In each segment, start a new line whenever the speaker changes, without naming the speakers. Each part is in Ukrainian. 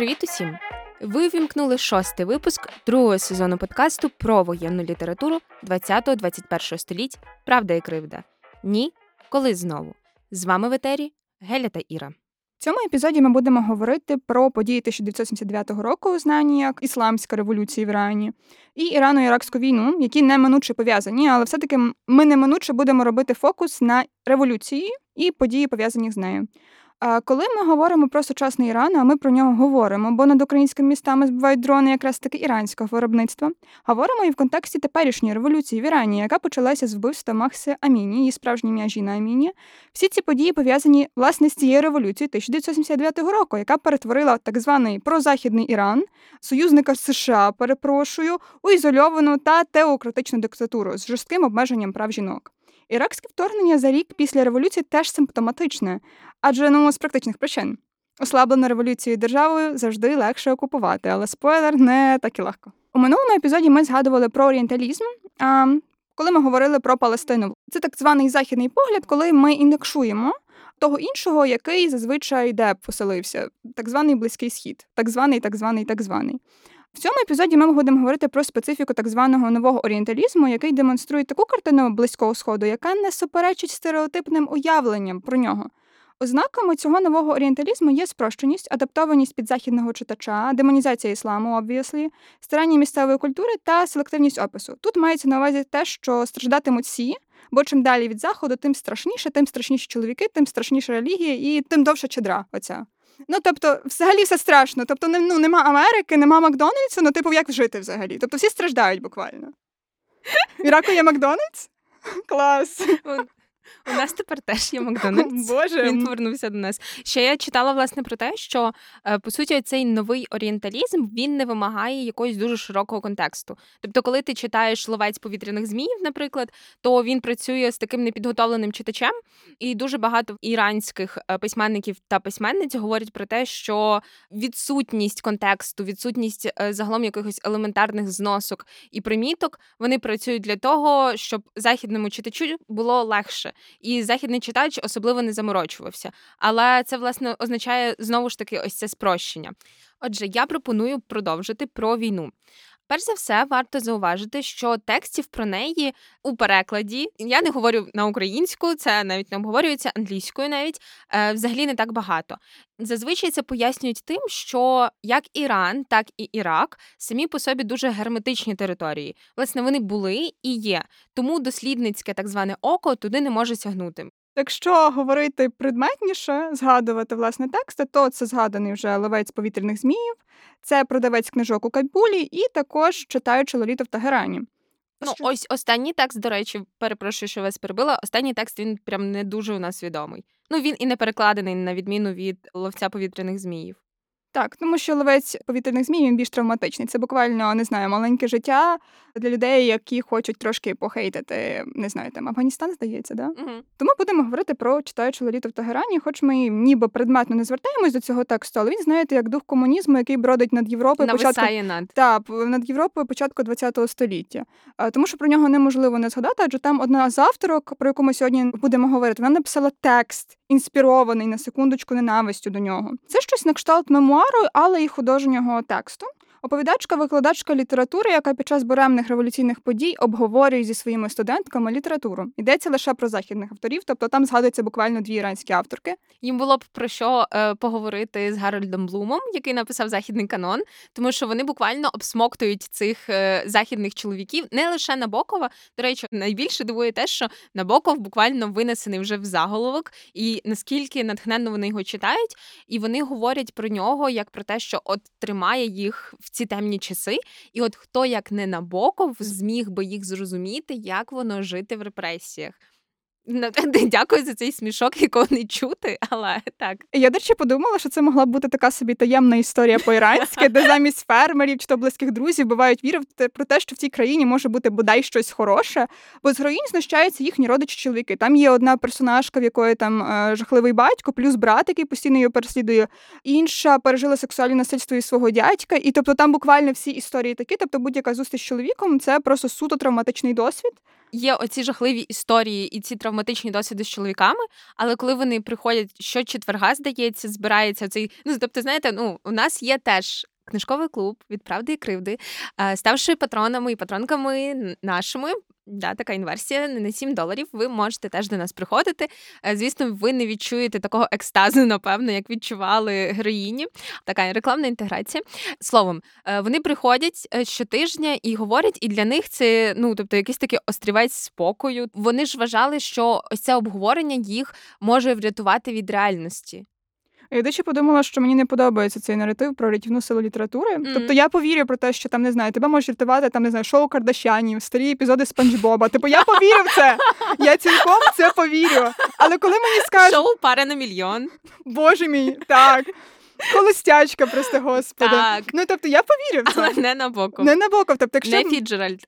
Привіт усім! Ви вімкнули шостий випуск другого сезону подкасту про воєнну літературу 20-21 століть Правда і кривда. Ні, коли знову. З вами в етері Геля та Іра.
В цьому епізоді ми будемо говорити про події 1979 року, знані як Ісламська революція в Ірані, і Ірано-Іракську війну, які неминуче пов'язані, але все-таки ми неминуче будемо робити фокус на революції і події пов'язані з нею. Коли ми говоримо про сучасний Іран, а ми про нього говоримо, бо над українськими містами збивають дрони якраз таки іранського виробництва, говоримо і в контексті теперішньої революції в Ірані, яка почалася з вбивства Махси Аміні, її справжнє ім'я Жіна Аміні. Всі ці події пов'язані власне з цією революцією 1979 року, яка перетворила так званий прозахідний Іран, союзника США, перепрошую, у ізольовану та теократичну диктатуру з жорстким обмеженням прав жінок. Іракське вторгнення за рік після революції теж симптоматичне, адже ну з практичних причин. Ослаблену революцією державою завжди легше окупувати, але спойлер не так і легко. У минулому епізоді ми згадували про орієнталізм. А коли ми говорили про Палестину, це так званий західний погляд, коли ми індексуємо того іншого, який зазвичай де поселився, так званий близький схід, так званий, так званий, так званий. В цьому епізоді ми будемо говорити про специфіку так званого нового орієнталізму, який демонструє таку картину близького сходу, яка не суперечить стереотипним уявленням про нього. Ознаками цього нового орієнталізму є спрощеність, адаптованість під західного читача, демонізація ісламу, obviously, старання місцевої культури та селективність опису. Тут мається на увазі те, що страждатимуть всі, бо чим далі від заходу, тим страшніше, тим страшніші чоловіки, тим страшніша релігія і тим довша чедра. Оця. Ну, тобто, взагалі все страшно. Тобто, ну, нема Америки, нема Макдональдсу, ну, типу, як жити взагалі? Тобто всі страждають буквально. В Іраку є Макдональдс? Клас.
У нас тепер теж є Макдональдс.
Боже.
Він повернувся до нас. Ще я читала власне про те, що е, по суті цей новий орієнталізм він не вимагає якогось дуже широкого контексту. Тобто, коли ти читаєш ловець повітряних зміїв, наприклад, то він працює з таким непідготовленим читачем, і дуже багато іранських е, письменників та письменниць говорять про те, що відсутність контексту, відсутність е, загалом якихось елементарних зносок і приміток, вони працюють для того, щоб західному читачу було легше і західний читач особливо не заморочувався. Але це власне означає знову ж таки ось це спрощення. Отже, я пропоную продовжити про війну. Перш за все, варто зауважити, що текстів про неї у перекладі я не говорю на українську, це навіть не обговорюється англійською, навіть е, взагалі не так багато. Зазвичай це пояснюють тим, що як Іран, так і Ірак самі по собі дуже герметичні території. Власне, вони були і є. Тому дослідницьке так зване око туди не може сягнути.
Якщо говорити предметніше, згадувати власне тексти, то це згаданий вже ловець повітряних зміїв, це продавець книжок у Кабулі і також читаючи Лоліта в Тагерані.
Ну, ось останній текст, до речі, перепрошую, що вас перебила. Останній текст він прям не дуже у нас відомий. Ну він і не перекладений на відміну від ловця повітряних зміїв.
Так, тому що ловець повітряних змій він більш травматичний. Це буквально не знаю, маленьке життя для людей, які хочуть трошки похейтити, не знаю, там Афганістан, здається, да?
Угу.
Тому будемо говорити про читаючу лоліту в Тагерані, хоч ми ніби предметно не звертаємось до цього тексту, але він знаєте, як дух комунізму, який бродить над Європою
початку
над Так, над Європою початку ХХ століття. Тому що про нього неможливо не згадати, адже там одна з авторок, про яку ми сьогодні будемо говорити, вона написала текст, інспірований на секундочку ненавистю до нього. Це щось на кшталт мемуару, але і художнього тексту. Оповідачка, викладачка літератури, яка під час буремних революційних подій обговорює зі своїми студентками літературу. Йдеться лише про західних авторів, тобто там згадуються буквально дві іранські авторки.
Їм було б про що е, поговорити з Гарольдом Блумом, який написав західний канон, тому що вони буквально обсмоктують цих е, західних чоловіків не лише Набокова. До речі, найбільше дивує те, що Набоков буквально винесений вже в заголовок, і наскільки натхненно вони його читають, і вони говорять про нього як про те, що от тримає їх в ці темні часи, і от хто як не Набоков зміг би їх зрозуміти, як воно жити в репресіях. Дякую за цей смішок, якого не чути, але так.
Я, до речі, подумала, що це могла бути така собі таємна історія по-іранськи, де замість фермерів чи то близьких друзів бувають вірити про те, що в цій країні може бути бодай щось хороше, бо з героїнь знущаються їхні родичі чоловіки. Там є одна персонажка, в якої там е, жахливий батько, плюс брат, який постійно її переслідує. Інша пережила сексуальне насильство із свого дядька, і тобто там буквально всі історії такі. Тобто, будь-яка зустріч з чоловіком це просто суто травматичний досвід.
Є оці жахливі історії і ці травматичні досвіди з чоловіками. Але коли вони приходять щочетверга, здається, збирається цей. Ну тобто, знаєте, ну у нас є теж. Книжковий клуб від правди і кривди, е, ставши патронами і патронками нашими, Да, така інверсія на 7 доларів. Ви можете теж до нас приходити. Е, звісно, ви не відчуєте такого екстазу, напевно, як відчували героїні. Така рекламна інтеграція. Словом, е, вони приходять е, щотижня і говорять, і для них це ну, тобто, якийсь такий острівець спокою. Вони ж вважали, що ось це обговорення їх може врятувати від реальності.
Я подумала, що мені не подобається цей наратив про рятівну силу літератури. Mm-hmm. Тобто я повірю про те, що там не знаю, тебе можуть рятувати там не знаю, шоу Кардашянів, старі епізоди Спанч Боба. Типу, я повірю в це. Я цілком це повірю. Але коли мені скажуть...
Шоу пара на мільйон.
Боже мій, так. Холостячка, просто господи.
Так.
Ну тобто я повірю в це.
Але не на боку.
Не на боку. Тобто, якщо...
Не Фіджеральд.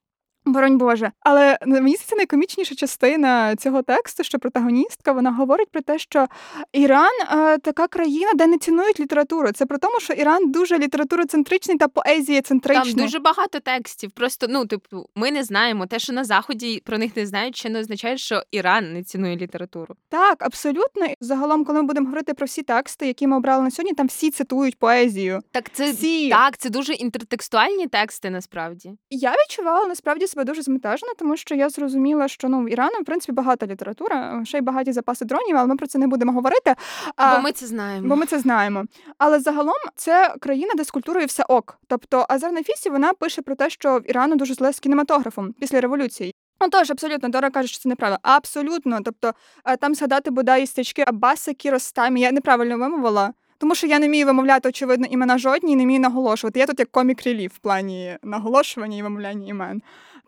Боронь Боже, але мені це найкомічніша частина цього тексту, що протагоністка вона говорить про те, що Іран е, така країна, де не цінують літературу. Це про тому, що Іран дуже літературоцентричний та поезієцентричний.
Там дуже багато текстів. Просто ну, типу, ми не знаємо. Те, що на заході про них не знають, ще не означає, що Іран не цінує літературу.
Так, абсолютно. Загалом, коли ми будемо говорити про всі тексти, які ми обрали на сьогодні, там всі цитують поезію.
Так, це
всі.
так, це дуже інтертекстуальні тексти. Насправді
я відчувала насправді себе дуже зметажена, тому що я зрозуміла, що ну в Ірану в принципі багата література, ще й багаті запаси дронів, але ми про це не будемо говорити.
Бо ми це знаємо.
Бо ми це знаємо. Але загалом це країна, де з культурою все ок. Тобто Азар Нафісі вона пише про те, що в Ірану дуже зле з кінематографом після революції. Ну, тож, абсолютно, Дора каже, що це неправда. Абсолютно. Тобто, е, там згадати бодай стічки Аббаса Кіростамі, я неправильно вимовила. Тому що я не вмію вимовляти, очевидно, імена жодні і не вмію наголошувати. Я тут як комік релів в плані наголошування і вимовляння імен.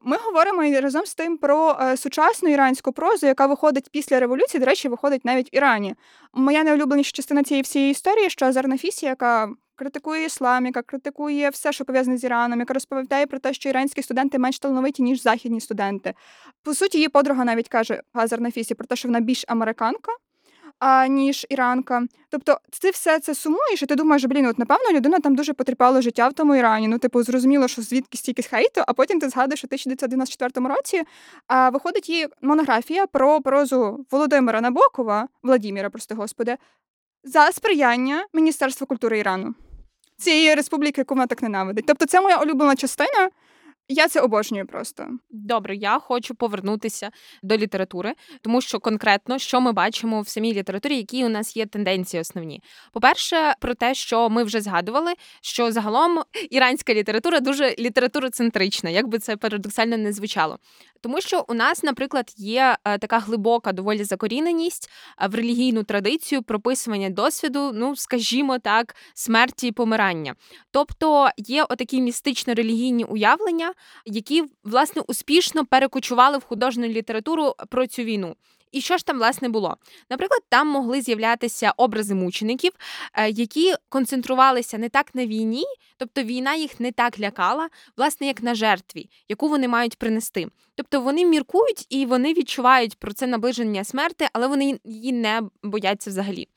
Ми говоримо разом з тим про е, сучасну іранську прозу, яка виходить після революції, до речі, виходить навіть в Ірані. Моя найулюбленіша частина цієї всієї історії, що Азар яка критикує іслам, яка критикує все, що пов'язане з Іраном, яка розповідає про те, що іранські студенти менш талановиті, ніж західні студенти. По суті, її подруга навіть каже Азар Нафісі про те, що вона більш американка а, ніж іранка. Тобто, ти все це сумуєш, і ти думаєш, блін, от напевно людина там дуже потерпала життя в тому Ірані. Ну, типу, зрозуміло, що звідки стільки хейту, а потім ти згадуєш, що в 1994 році а, виходить її монографія про прозу Володимира Набокова, Владіміра, прости господи, за сприяння Міністерства культури Ірану. Цієї республіки, яку вона так ненавидить. Тобто, це моя улюблена частина. Я це обожнюю просто.
Добре, я хочу повернутися до літератури, тому що конкретно що ми бачимо в самій літературі, які у нас є тенденції основні. По-перше, про те, що ми вже згадували, що загалом іранська література дуже літературоцентрична, як би це парадоксально не звучало. Тому що у нас, наприклад, є е, така глибока доволі закоріненість е, в релігійну традицію прописування досвіду, ну скажімо так, смерті і помирання. Тобто є отакі містично-релігійні уявлення, які власне успішно перекочували в художню літературу про цю війну. І що ж там власне було? Наприклад, там могли з'являтися образи мучеників, е, які концентрувалися не так на війні, тобто війна їх не так лякала, власне, як на жертві, яку вони мають принести. Тобто вони міркують і вони відчувають про це наближення смерти, але вони її не бояться взагалі.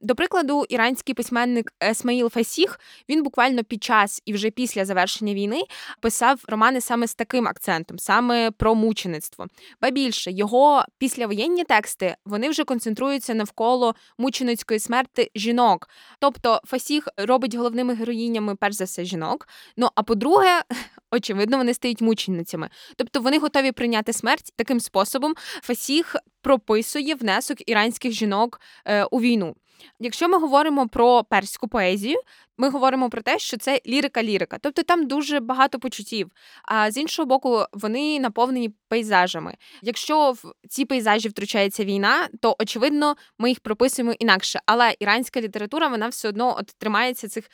До прикладу, іранський письменник Есмаїл Фасіх він буквально під час і вже після завершення війни писав романи саме з таким акцентом, саме про мучеництво. Ба більше його післявоєнні тексти вони вже концентруються навколо мученицької смерти жінок. Тобто Фасіх робить головними героїнями, перш за все, жінок. Ну а по-друге, очевидно, вони стають мученицями. Тобто вони готові прийняти смерть таким способом. Фасіх прописує внесок іранських жінок е, у війну. Якщо ми говоримо про перську поезію, ми говоримо про те, що це лірика-лірика, тобто там дуже багато почуттів. А з іншого боку, вони наповнені пейзажами. Якщо в ці пейзажі втручається війна, то очевидно ми їх прописуємо інакше. Але іранська література вона все одно от тримається цих,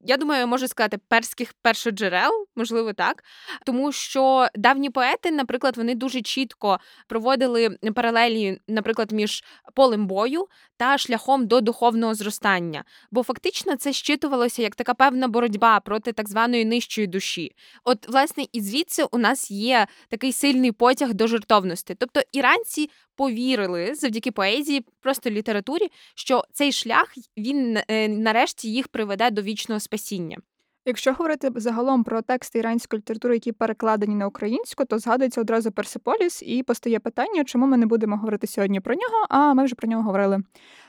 я думаю, можу сказати, перських першоджерел, можливо, так. Тому що давні поети, наприклад, вони дуже чітко проводили паралелі, наприклад, між полем бою та шляхом до духовного зростання. Бо фактично це щитувалося як така певна боротьба проти так званої нижчої душі. От, власне, і звідси у нас є такий сильний потяг до жертовності. Тобто іранці повірили завдяки поезії, просто літературі, що цей шлях він е, нарешті їх приведе до вічного спасіння.
Якщо говорити загалом про тексти іранської літератури, які перекладені на українську, то згадується одразу Персиполіс, і постає питання, чому ми не будемо говорити сьогодні про нього, а ми вже про нього говорили.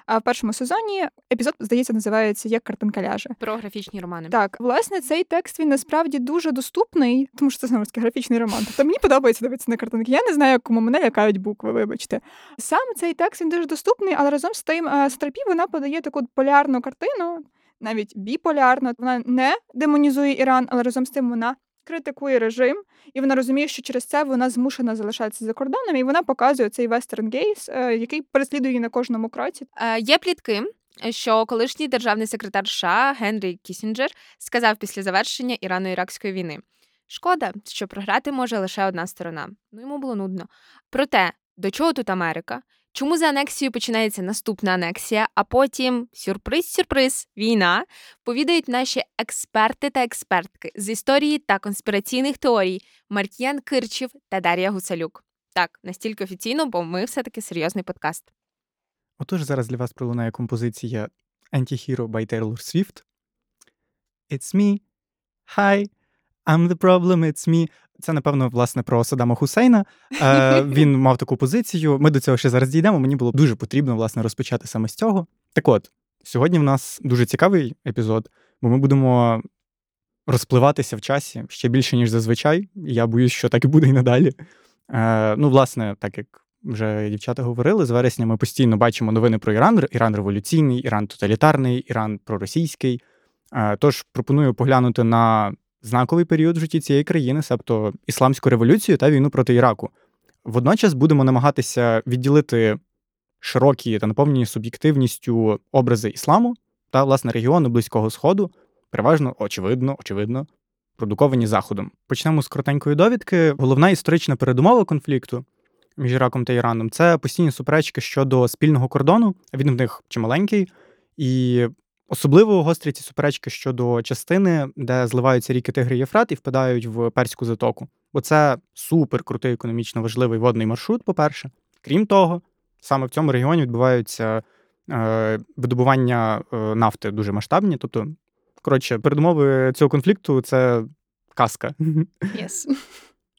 А в першому сезоні епізод, здається, називається Як картинка ляже.
Про графічні романи.
Так, власне, цей текст він насправді дуже доступний, тому що це знову таки графічний роман. Тобто мені подобається дивитися на картинки. Я не знаю, кому мене лякають букви, вибачте. Сам цей текст він дуже доступний, але разом з тим е, Страпі вона подає таку полярну картину навіть біполярна. Вона не демонізує Іран, але разом з тим вона критикує режим, і вона розуміє, що через це вона змушена залишатися за кордоном, і вона показує цей вестерн гейс, який переслідує її на кожному кроці.
Е, Є плітки. Що колишній державний секретар США Генрі Кісінджер сказав після завершення Ірано-Іракської війни: шкода, що програти може лише одна сторона. Ну йому було нудно. Проте до чого тут Америка? Чому за анексією починається наступна анексія, а потім сюрприз-сюрприз, війна, повідають наші експерти та експертки з історії та конспіраційних теорій Маркіян Кирчів та Дар'я Гусалюк. Так, настільки офіційно, бо ми все-таки серйозний подкаст.
Отож, зараз для вас пролунає композиція Anti-Hero by Taylor Swift. It's me. Hi. I'm the problem, it's me. Це, напевно, власне, про Саддама Хусейна. Е, Він мав таку позицію. Ми до цього ще зараз дійдемо. Мені було дуже потрібно власне розпочати саме з цього. Так от, сьогодні в нас дуже цікавий епізод, бо ми будемо розпливатися в часі ще більше, ніж зазвичай. Я боюсь, що так і буде і надалі. Е, Ну, власне, так як вже дівчата говорили, з вересня ми постійно бачимо новини про Іран: Іран революційний, Іран тоталітарний, Іран проросійський. Е, Тож пропоную поглянути на знаковий період в житті цієї країни, себто ісламську революцію та війну проти Іраку. Водночас будемо намагатися відділити широкі та наповнені суб'єктивністю образи ісламу та власне регіону Близького Сходу, переважно очевидно, очевидно, продуковані Заходом. Почнемо з коротенької довідки. Головна історична передумова конфлікту між Іраком та Іраном це постійні суперечки щодо спільного кордону. Він в них чималенький, і Особливо гострі ці суперечки щодо частини, де зливаються ріки Тигри і Єфрат і впадають в перську затоку. Бо це супер крутий економічно важливий водний маршрут, по-перше. Крім того, саме в цьому регіоні відбуваються е, видобування е, нафти дуже масштабні. Тобто, коротше, передумови цього конфлікту це казка.
Yes.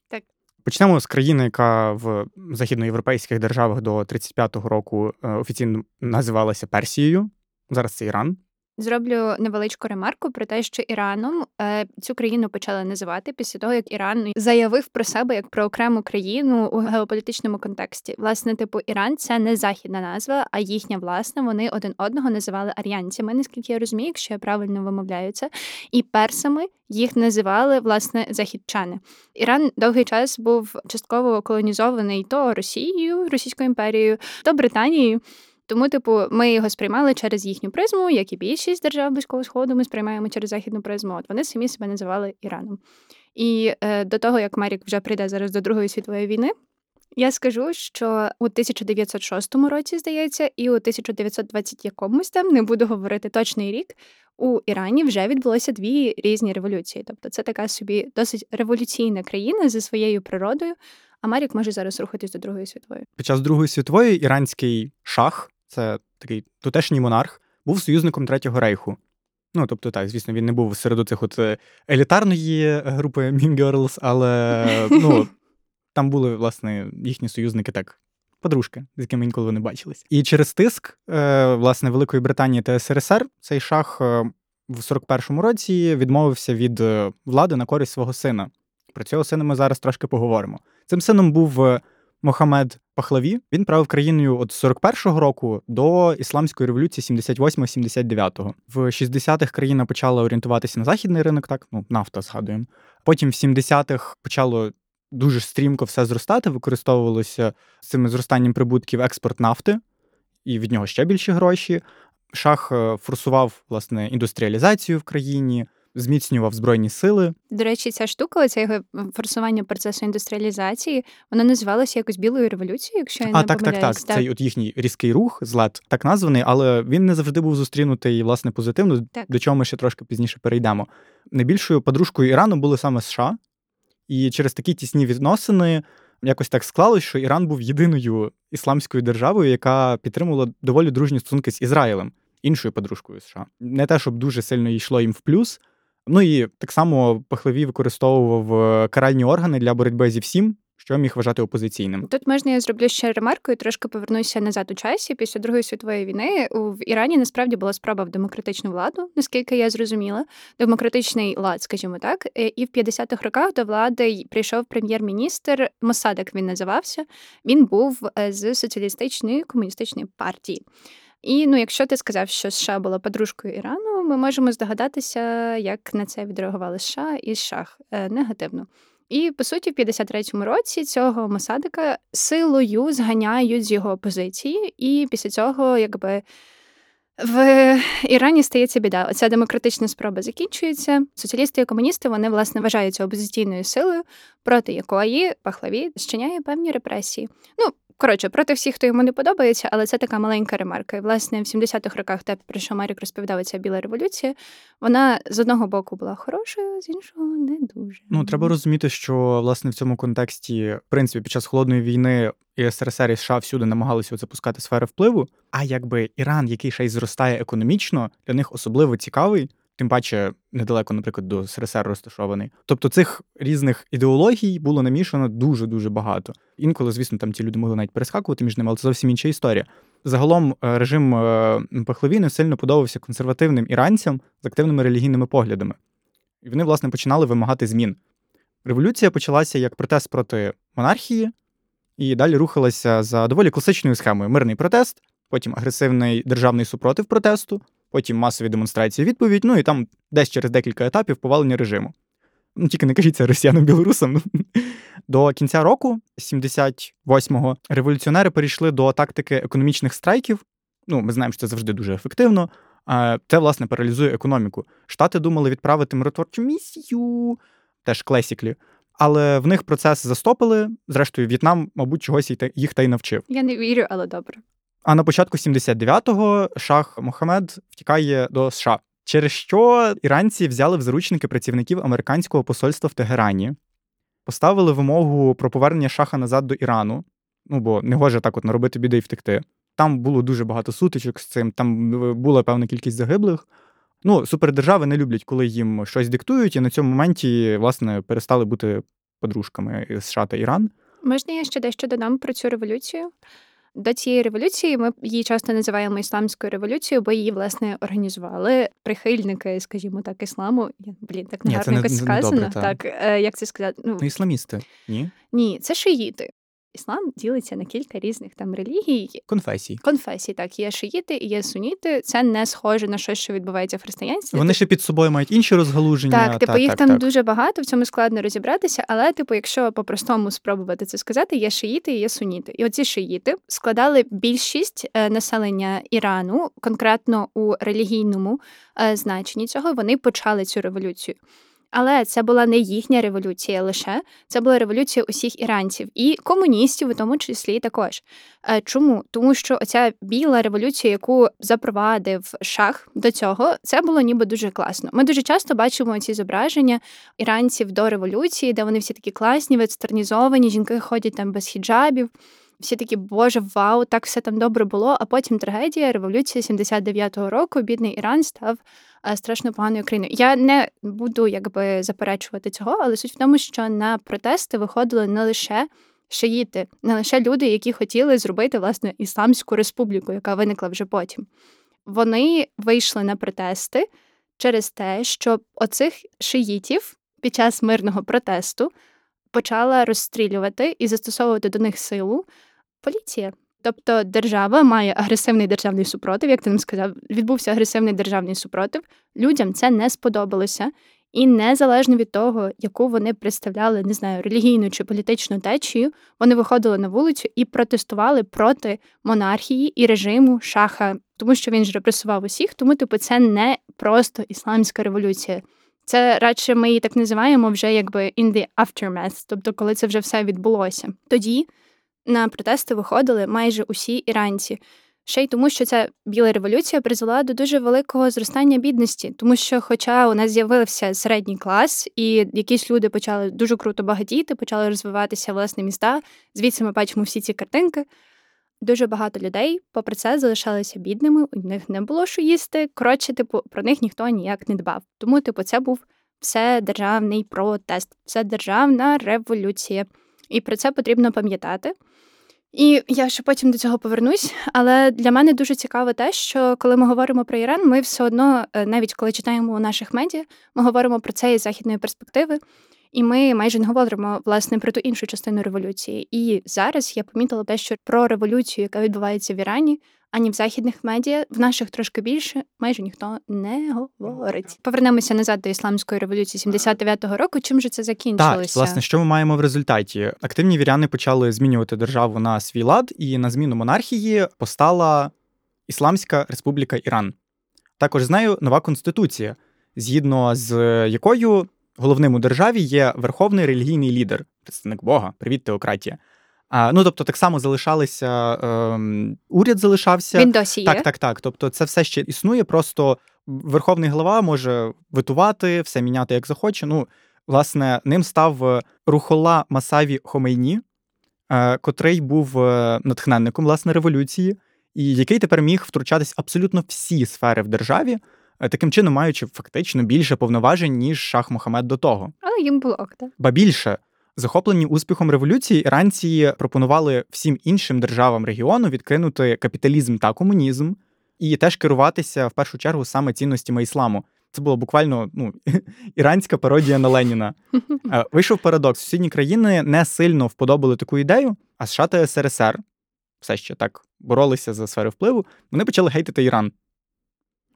Так.
Почнемо з країни, яка в західноєвропейських державах до 35-го року е, офіційно називалася Персією. Зараз це Іран.
Зроблю невеличку ремарку про те, що Іраном е, цю країну почали називати після того, як Іран заявив про себе як про окрему країну у геополітичному контексті. Власне, типу, Іран це не західна назва, а їхня власна. Вони один одного називали ар'янцями, наскільки я розумію, якщо я правильно вимовляю це. І персами їх називали власне західчани. Іран довгий час був частково колонізований то Росією, Російською імперією, то Британією. Тому, типу, ми його сприймали через їхню призму, як і більшість держав близького сходу, ми сприймаємо через західну призму. От вони самі себе називали Іраном. І е, до того як Марік вже прийде зараз до Другої світової війни, я скажу, що у 1906 році, здається, і у 1920 якомусь там не буду говорити точний рік. У Ірані вже відбулося дві різні революції. Тобто, це така собі досить революційна країна зі своєю природою. А Марік може зараз рухатись до Другої світової.
Під час Другої світової іранський шах це такий тутешній монарх, був союзником Третього рейху. Ну, тобто, так, звісно, він не був серед цих от е, елітарної групи Mean Girls, але ну, там були, власне, їхні союзники так. Подружки, з якими інколи не бачились. І через тиск, е, власне, Великої Британії та СРСР цей шах е, в 41-му році відмовився від влади на користь свого сина. Про цього сина ми зараз трошки поговоримо. Цим сином був Мохамед Пахлаві. Він правив країною від 41-го року до ісламської революції 78-79-го. В 60-х країна почала орієнтуватися на західний ринок, так ну нафта згадуємо. Потім в 70-х почало дуже стрімко все зростати. Використовувалося цим зростанням прибутків експорт нафти, і від нього ще більше гроші. Шах е, форсував власне індустріалізацію в країні зміцнював збройні сили.
До речі, ця штука, це його форсування процесу індустріалізації, вона називалася якось білою революцією, якщо я
а,
не
так,
помиляюсь.
так, так. Цей от їхній різкий рух, злет, так названий, але він не завжди був зустрінутий власне позитивно.
Так.
До чого ми ще трошки пізніше перейдемо. Найбільшою подружкою Ірану були саме США, і через такі тісні відносини. Якось так склалось, що Іран був єдиною ісламською державою, яка підтримувала доволі дружні стосунки з Ізраїлем, іншою подружкою США. Не те, щоб дуже сильно йшло їм в плюс, Ну і так само Пахлевій використовував е, каральні органи для боротьби зі всім, що міг вважати опозиційним.
Тут можна я зроблю ще ремарку і трошки повернуся назад у часі. Після Другої світової війни в Ірані насправді була спроба в демократичну владу, наскільки я зрозуміла, демократичний лад, скажімо так. Е, і в 50-х роках до влади прийшов прем'єр-міністр Мосадек. Він називався. Він був е, з соціалістичної комуністичної партії. І ну, якщо ти сказав, що США була подружкою Ірану, ми можемо здогадатися, як на це відреагували США і США е, негативно. І по суті, в 53-му році цього Мосадика силою зганяють з його позиції, і після цього, якби. В Ірані стається біда. Оця демократична спроба закінчується. Соціалісти і комуністи вони власне вважаються опозиційною силою, проти якої Пахлаві зчиняє певні репресії. Ну Коротше, проти всіх, хто йому не подобається, але це така маленька ремарка. І власне в 70-х роках, те, про що Марік розповідав, ця біла революція, вона з одного боку була хорошою, з іншого не дуже.
Ну треба розуміти, що власне в цьому контексті, в принципі, під час холодної війни і СРСР і США всюди намагалися запускати сфери впливу. А якби Іран, який ще й зростає економічно, для них особливо цікавий тим паче недалеко, наприклад, до СРСР розташований. Тобто цих різних ідеологій було намішано дуже дуже багато. Інколи, звісно, там ті люди могли навіть перескакувати між ними, але це зовсім інша історія. Загалом е, режим е, Пахлеві не сильно подобався консервативним іранцям з активними релігійними поглядами. І вони, власне, починали вимагати змін. Революція почалася як протест проти монархії, і далі рухалася за доволі класичною схемою: мирний протест, потім агресивний державний супротив протесту, потім масові демонстрації відповідь, ну і там десь через декілька етапів повалення режиму. Ну, Тільки не кажіть це росіянам-білорусам. Ну. До кінця року, 78-го, революціонери перейшли до тактики економічних страйків. Ну, ми знаємо, що це завжди дуже ефективно. Це, власне, паралізує економіку. Штати думали відправити миротворчу місію, теж клесіклі. Але в них процес застопили. Зрештою, В'єтнам, мабуть, чогось їх та й навчив.
Я не вірю, але добре.
А на початку 79-го шах Мохамед втікає до США, через що іранці взяли в заручники працівників американського посольства в Тегерані, поставили вимогу про повернення шаха назад до Ірану. Ну бо не гоже так от наробити біди і втекти. Там було дуже багато сутичок з цим, там е, була певна кількість загиблих. Ну, супердержави не люблять, коли їм щось диктують, і на цьому моменті, власне, перестали бути подружками США та Іран.
Можна я ще дещо додам про цю революцію? До цієї революції ми її часто називаємо ісламською революцією, бо її власне організували прихильники, скажімо так, ісламу. Блін, так негарно якось сказано. Не добре, так, так як це сказати?
Ну, ісламісти, ні?
Ні, це шиїти. Іслам ділиться на кілька різних там релігій.
Конфесій.
Конфесій, так. Є шиїти і є суніти. Це не схоже на щось, що відбувається в християнстві.
Вони ще під собою мають інші розгалуження.
Так, типу,
так,
їх
так,
там
так.
дуже багато, в цьому складно розібратися, але, типу, якщо по-простому спробувати це сказати, є шиїти і є суніти. І оці шиїти складали більшість е, населення Ірану, конкретно у релігійному е, значенні цього, вони почали цю революцію. Але це була не їхня революція лише це була революція усіх іранців і комуністів, у тому числі також. Е, чому? Тому що оця біла революція, яку запровадив шах до цього, це було ніби дуже класно. Ми дуже часто бачимо ці зображення іранців до революції, де вони всі такі класні, вестернізовані, жінки ходять там без хіджабів. Всі такі, боже, вау, так все там добре було. А потім трагедія, революція 79-го року, бідний Іран став Е, страшно поганою країною. Я не буду якби заперечувати цього, але суть в тому, що на протести виходили не лише шиїти, не лише люди, які хотіли зробити власне ісламську республіку, яка виникла вже потім. Вони вийшли на протести через те, що оцих шиїтів під час мирного протесту почала розстрілювати і застосовувати до них силу поліція. Тобто держава має агресивний державний супротив, як ти нам сказав, відбувся агресивний державний супротив. Людям це не сподобалося, і незалежно від того, яку вони представляли, не знаю, релігійну чи політичну течію, вони виходили на вулицю і протестували проти монархії і режиму шаха, тому що він ж репресував усіх. Тому, типу, це не просто ісламська революція. Це радше ми її так називаємо вже якби in the aftermath, тобто коли це вже все відбулося. Тоді на протести виходили майже усі іранці. Ще й тому, що ця біла революція призвела до дуже великого зростання бідності, тому що, хоча у нас з'явився середній клас, і якісь люди почали дуже круто багатіти, почали розвиватися власне міста. Звідси ми бачимо всі ці картинки. дуже багато людей, попри це, залишалися бідними, у них не було що їсти. Коротше, типу, про них ніхто ніяк не дбав. Тому, типу, це був вседержавний протест, вседержавна революція. І про це потрібно пам'ятати. І я ще потім до цього повернусь. Але для мене дуже цікаво те, що коли ми говоримо про Іран, ми все одно, е, навіть коли читаємо у наших медіа, ми говоримо про це із західної перспективи. І ми майже не говоримо власне про ту іншу частину революції. І зараз я помітила те, що про революцію, яка відбувається в Ірані, ані в західних медіа, в наших трошки більше, майже ніхто не говорить. Повернемося назад до ісламської революції 79-го року. Чим же це закінчилося?
Так, власне, що ми маємо в результаті? Активні віряни почали змінювати державу на свій лад, і на зміну монархії постала Ісламська Республіка Іран. Також з нею нова конституція, згідно з якою головним у державі є верховний релігійний лідер, представник Бога, привіт, теократія. Ну, тобто, так само залишалися е, уряд залишався.
Він досі є?
Так, так, так. Тобто, це все ще існує. Просто верховний голова може витувати, все міняти як захоче. Ну, власне, ним став Рухола Масаві Хомейні, е, котрий був е, натхненником власне революції, і який тепер міг втручатись абсолютно всі сфери в державі. Е, таким чином маючи фактично більше повноважень, ніж Шах Мохамед до того.
Але їм було ок, так?
Ба більше. Захоплені успіхом революції, іранці пропонували всім іншим державам регіону відкинути капіталізм та комунізм і теж керуватися в першу чергу саме цінностями ісламу. Це було буквально ну, іранська пародія на Леніна. Е, вийшов парадокс: сусідні країни не сильно вподобали таку ідею, а США та СРСР все ще так боролися за сфери впливу. Вони почали гейтити Іран.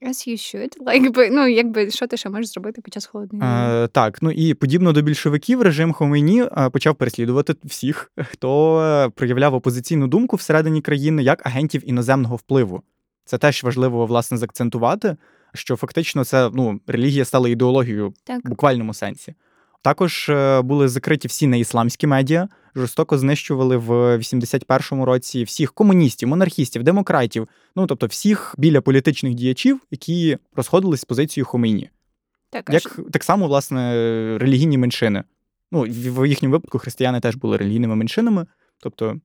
As you should. Like, ну, якби що ти ще можеш зробити під час холодної війни?
Е, Так, ну і подібно до більшовиків, режим Хомейні е, почав переслідувати всіх, хто е, проявляв опозиційну думку всередині країни як агентів іноземного впливу. Це теж важливо власне заакцентувати, що фактично це ну релігія стала ідеологією
так.
в буквальному сенсі. Також е, були закриті всі неісламські медіа, жорстоко знищували в 81-му році всіх комуністів, монархістів, демократів, ну тобто всіх біля політичних діячів, які розходились з позицією Хомейні.
Так,
Як так само, власне, релігійні меншини. Ну, в їхньому випадку християни теж були релігійними меншинами, тобто,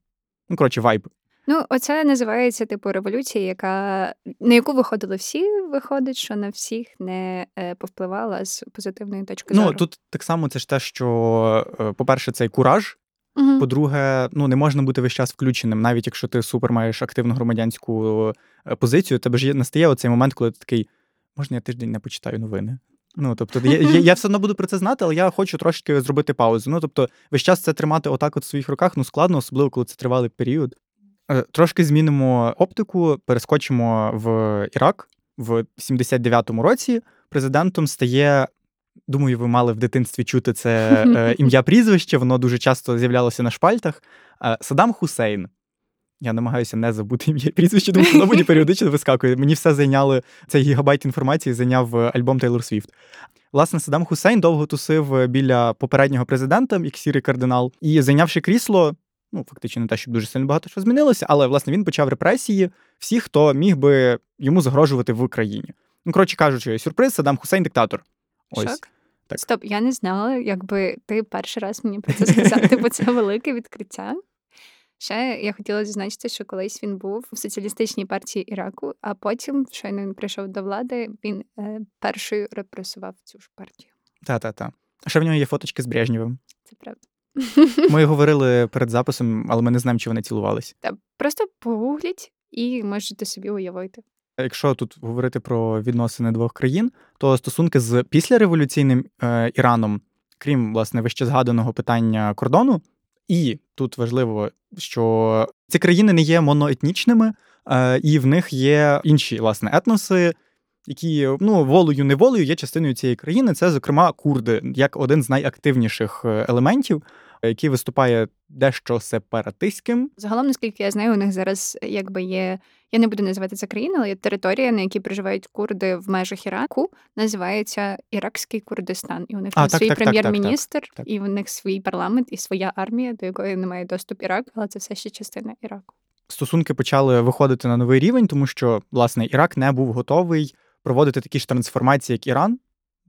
ну коротше, вайб
Ну, оце називається типу революція, яка на яку виходили всі, виходить, що на всіх не е, повпливала з позитивної точки
ну,
зору.
Ну тут так само це ж те, що, е, по-перше, цей кураж.
Угу.
По-друге, ну не можна бути весь час включеним, навіть якщо ти супер маєш активну громадянську е, позицію, тебе ж настає оцей момент, коли ти такий, можна я тиждень не почитаю новини. Ну, тобто, я, я я, все одно буду про це знати, але я хочу трошки зробити паузу. Ну, тобто, весь час це тримати отак от в своїх руках, ну складно, особливо коли це тривалий період. Е, трошки змінимо оптику, перескочимо в Ірак в 79-му році. Президентом стає. Думаю, ви мали в дитинстві чути це е, ім'я прізвище, воно дуже часто з'являлося на шпальтах. Е, Саддам Хусейн. Я намагаюся не забути ім'я прізвище, тому що воно мені періодично вискакує. Мені все зайняли цей гігабайт інформації, зайняв альбом Тейлор Свіфт. Власне, Саддам Хусейн довго тусив біля попереднього президента, як сірий кардинал, і зайнявши крісло, ну фактично не те, щоб дуже сильно багато що змінилося, але власне він почав репресії всіх, хто міг би йому загрожувати в Україні. Ну, коротше кажучи, сюрприз Саддам Хусейн диктатор. Ось.
Шок. Так. Стоп, я не знала, якби ти перший раз мені про це сказав, бо це велике відкриття. Ще я хотіла зазначити, що колись він був в соціалістичній партії Іраку, а потім, щойно він прийшов до влади, він е, першою репресував цю ж партію.
Та-та-та. А ще в нього є фоточки з Брежнєвим.
Це правда.
Ми говорили перед записом, але ми не знаємо, чи вони цілувались.
Та просто погугліть і можете собі уявити.
Якщо тут говорити про відносини двох країн, то стосунки з післяреволюційним е, Іраном, крім власне вище згаданого питання кордону, і тут важливо, що ці країни не є моноетнічними, е, і в них є інші власне етноси. Які ну волею неволею є частиною цієї країни, це зокрема курди, як один з найактивніших е, елементів який виступає дещо сепаратистським.
Загалом, наскільки я знаю, у них зараз якби є. Я не буду називати це країна, але є територія, на якій проживають курди в межах Іраку, називається Іракський Курдистан. І у них
а, так,
свій
так,
прем'єр-міністр,
так,
і у них свій парламент і своя армія, до якої не має доступ Ірак, але це все ще частина Іраку.
Стосунки почали виходити на новий рівень, тому що власне Ірак не був готовий проводити такі ж трансформації, як Іран,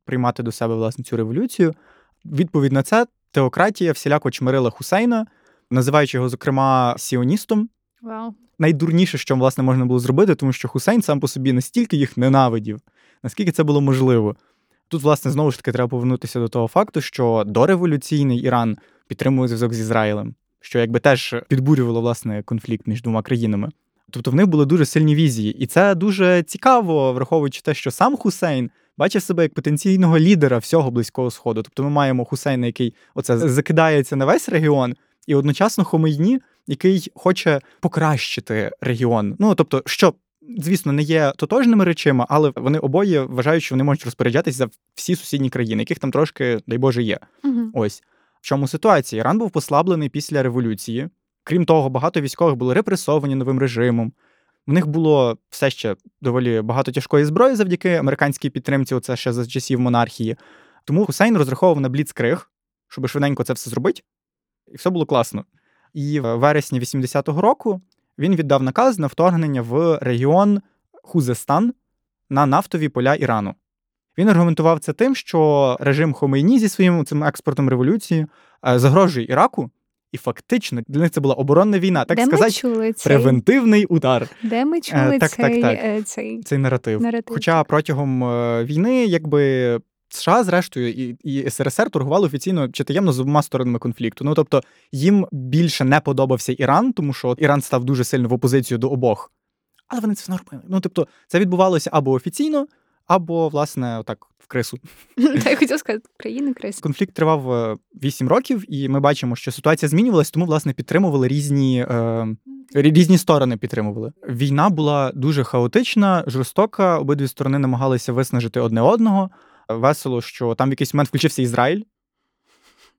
приймати до себе власне цю революцію. Відповідь на це теократія всіляко чмирила Хусейна, називаючи його, зокрема, сіоністом.
Wow.
найдурніше, що власне можна було зробити, тому що Хусейн сам по собі настільки їх ненавидів, наскільки це було можливо. Тут, власне, знову ж таки, треба повернутися до того факту, що дореволюційний Іран підтримує зв'язок з Ізраїлем, що якби теж підбурювало власне конфлікт між двома країнами. Тобто в них були дуже сильні візії, і це дуже цікаво, враховуючи те, що сам Хусейн бачив себе як потенційного лідера всього близького сходу. Тобто, ми маємо Хусейна, який оце закидається на весь регіон, і одночасно Хомейні, який хоче покращити регіон. Ну тобто, що. Звісно, не є тотожними речами, але вони обоє вважають, що вони можуть розпоряджатися за всі сусідні країни, яких там трошки, дай Боже, є.
Угу.
Ось в чому ситуація? Іран був послаблений після революції. Крім того, багато військових були репресовані новим режимом. В них було все ще доволі багато тяжкої зброї завдяки американській підтримці. Оце ще за часів монархії. Тому Хусейн розраховував на бліцкриг, щоб швиденько це все зробити, і все було класно. І в вересні 80-го року він віддав наказ на вторгнення в регіон Хузестан на нафтові поля Ірану. Він аргументував це тим, що режим Хомейні зі своїм цим експортом революції е, загрожує Іраку, і фактично для них це була оборонна війна, так
Де
сказати,
ми чули цей...
превентивний удар.
Де ми чули
Е, так, так,
цей,
так.
е, цей...
Цей наратив.
Наратив,
Хоча протягом е, війни, якби. США, зрештою, і і СРСР торгували офіційно чи таємно з обома сторонами конфлікту. Ну тобто їм більше не подобався Іран, тому що Іран став дуже сильно в опозицію до обох. Але вони це нормально. Ну тобто, це відбувалося або офіційно, або, власне, отак в крису.
Та я хотіла сказати, країни крис.
Конфлікт тривав 8 років, і ми бачимо, що ситуація змінювалась, тому власне підтримували різні. Е, Різні сторони підтримували. Війна була дуже хаотична, жорстока. Обидві сторони намагалися виснажити одне одного. Весело, що там в якийсь момент включився Ізраїль,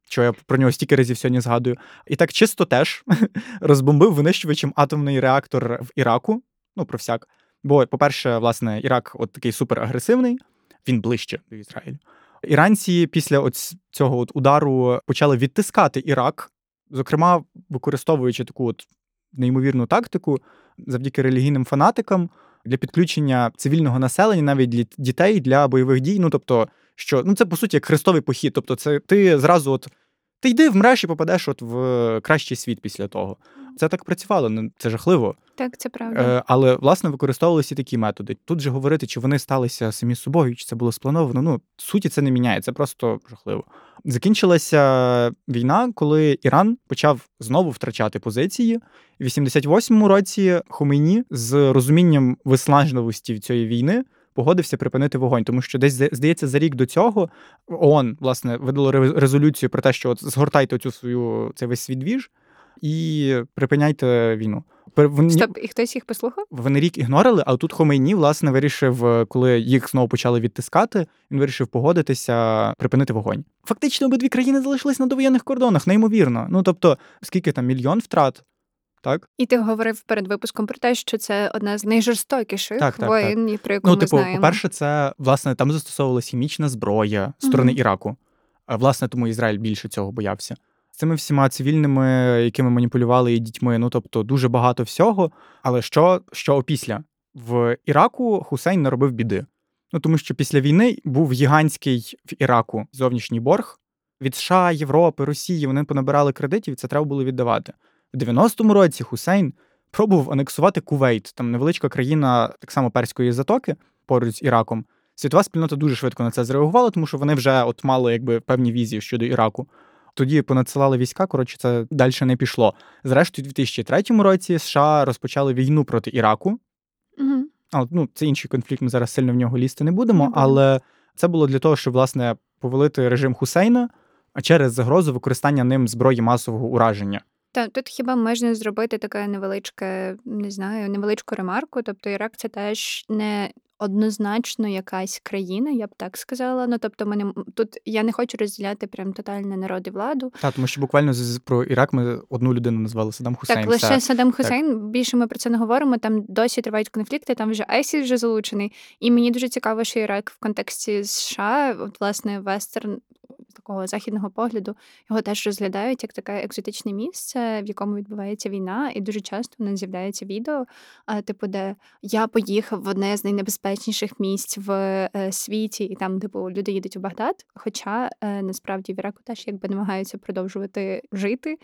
що я про нього стільки разів сьогодні згадую. І так чисто теж розбомбив винищувачем атомний реактор в Іраку. Ну, про всяк. Бо, по-перше, власне, Ірак от такий суперагресивний, він ближче до Ізраїлю. Іранці після цього от удару почали відтискати Ірак, зокрема, використовуючи таку от неймовірну тактику завдяки релігійним фанатикам для підключення цивільного населення, навіть для дітей для бойових дій. Ну тобто, що ну це по суті як хрестовий похід. Тобто, це ти зразу от ти йди вмреш і попадеш от в кращий світ після того. Це так працювало, ну, це жахливо.
Так, це правда.
Е, але власне використовувалися такі методи. Тут же говорити, чи вони сталися самі собою, чи це було сплановано. Ну в суті, це не міняє, це просто жахливо. Закінчилася війна, коли Іран почав знову втрачати позиції. В 88-му році Хомейні з розумінням виснажливості цієї війни погодився припинити вогонь, тому що десь здається за рік до цього ООН, власне видало резолюцію про те, що от згортайте цю свою цей весь свій двіж і припиняйте війну.
Вони... Стоп, і хтось їх послухав?
Вони рік ігнорили, а тут Хомейні, власне, вирішив, коли їх знову почали відтискати, він вирішив погодитися, припинити вогонь. Фактично, обидві країни залишились на довоєнних кордонах, неймовірно. Ну тобто, скільки там мільйон втрат. Так?
І ти говорив перед випуском про те, що це одна з найжорстокіших
так, так,
воєн,
так.
про яку
ну,
ми
типу,
знаємо.
По-перше, це власне там застосовувалася хімічна зброя з сторони mm-hmm. Іраку. Власне, тому Ізраїль більше цього боявся. Цими всіма цивільними, якими маніпулювали і дітьми, ну тобто дуже багато всього. Але що що опісля? В Іраку Хусейн наробив біди. Ну тому що після війни був гігантський в Іраку зовнішній борг від США, Європи, Росії. Вони понабирали кредитів, і це треба було віддавати. В 90-му році Хусейн пробував анексувати Кувейт, там невеличка країна, так само перської затоки, поруч з Іраком. Світова спільнота дуже швидко на це зреагувала, тому що вони вже от мали якби певні візії щодо Іраку. Тоді понадсилали війська, коротше, це далі не пішло. Зрештою, у 2003 році США розпочали війну проти Іраку.
Угу.
А, ну, Це інший конфлікт, ми зараз сильно в нього лізти не будемо, не але це було для того, щоб власне повелити режим Хусейна через загрозу використання ним зброї масового ураження.
Та тут хіба можна зробити таке невеличке, не знаю, невеличку ремарку. Тобто Ірак це теж не однозначно якась країна, я б так сказала. Ну тобто, мене тут я не хочу розділяти прям тотальне народ і владу.
Так, тому що буквально з про Ірак ми одну людину назвали Саддам Хусейн.
Так, лише Саддам Хусейн. Так. Більше ми про це не говоримо. Там досі тривають конфлікти. Там вже ЕСІ вже залучений. І мені дуже цікаво, що Ірак в контексті США, от власне, вестерн такого західного погляду його теж розглядають як таке екзотичне місце, в якому відбувається війна, і дуже часто в нас з'являється відео, типу, де я поїхав в одне з найнебезпечніших місць в е, світі, і там, типу, люди їдуть у Багдад. Хоча е, насправді в Іраку теж якби намагаються продовжувати жити.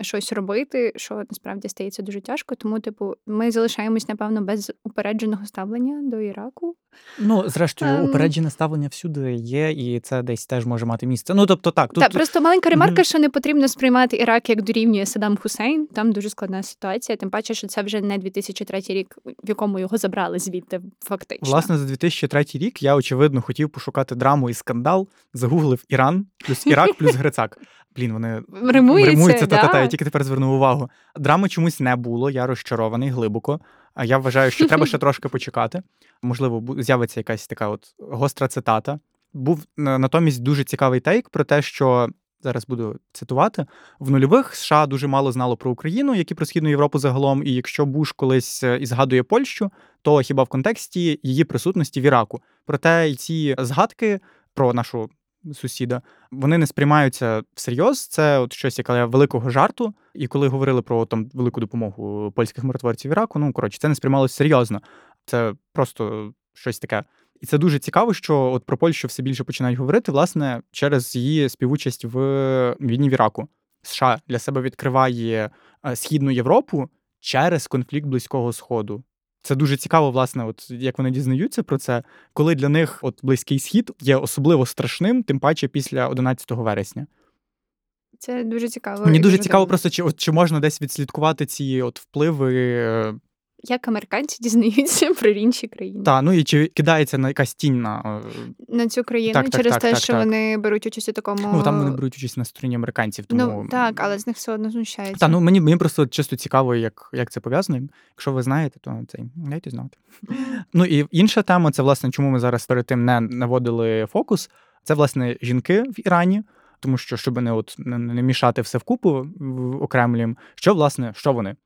Щось робити, що насправді стається дуже тяжко. Тому, типу, ми залишаємось, напевно, без упередженого ставлення до Іраку.
Ну, зрештою,
Ем.
упереджене ставлення всюди є, і це десь теж може мати місце. Ну, тобто, так, тут
Так, просто маленька ремарка, що не потрібно сприймати Ірак як дорівнює Саддам Хусейн. Там дуже складна ситуація. Тим паче, що це вже не 2003 рік, в якому його забрали звідти, фактично.
Власне, за 2003 рік я очевидно хотів пошукати драму і скандал, загуглив Іран плюс Ірак плюс Грицак. Блін, вони
Римується,
римуються
да.
та-та-та, я тільки тепер звернув увагу. Драми чомусь не було, я розчарований глибоко. А я вважаю, що треба ще трошки почекати. Можливо, з'явиться якась така от гостра цитата. Був натомість дуже цікавий тейк про те, що зараз буду цитувати: в нульових США дуже мало знало про Україну, як і про східну Європу загалом. І якщо Буш колись е, і згадує Польщу, то хіба в контексті її присутності в Іраку. Проте ці згадки про нашу сусіда вони не сприймаються всерйоз. Це от щось яке великого жарту. І коли говорили про там велику допомогу польських миротворців Іраку, ну коротше, це не сприймалося серйозно. Це просто щось таке. І це дуже цікаво, що от про Польщу все більше починають говорити, власне, через її співучасть в війні в Іраку. США для себе відкриває е, Східну Європу через конфлікт Близького Сходу. Це дуже цікаво, власне, от як вони дізнаються про це, коли для них от близький схід є особливо страшним, тим паче після 11 вересня.
Це дуже цікаво.
Мені дуже цікаво,
дивно.
просто чи от чи можна десь відслідкувати ці от впливи.
Як американці дізнаються про інші країни.
Та ну і чи кидається на якась тінь на е,
На цю країну
Так, так,
через
так,
те,
так,
що
так.
вони беруть участь у такому.
ну там вони беруть участь на стороні американців. Тому
Ну так, але з них все одно знущаються.
Та ну мені мені просто чисто цікаво, як, як це пов'язано. Якщо ви знаєте, то це дайте знати. Ну і інша тема це власне, чому ми зараз перед тим не наводили фокус. Це власне жінки в Ірані, тому що щоб не от не, не мішати все вкупу окремлім, що власне що вони.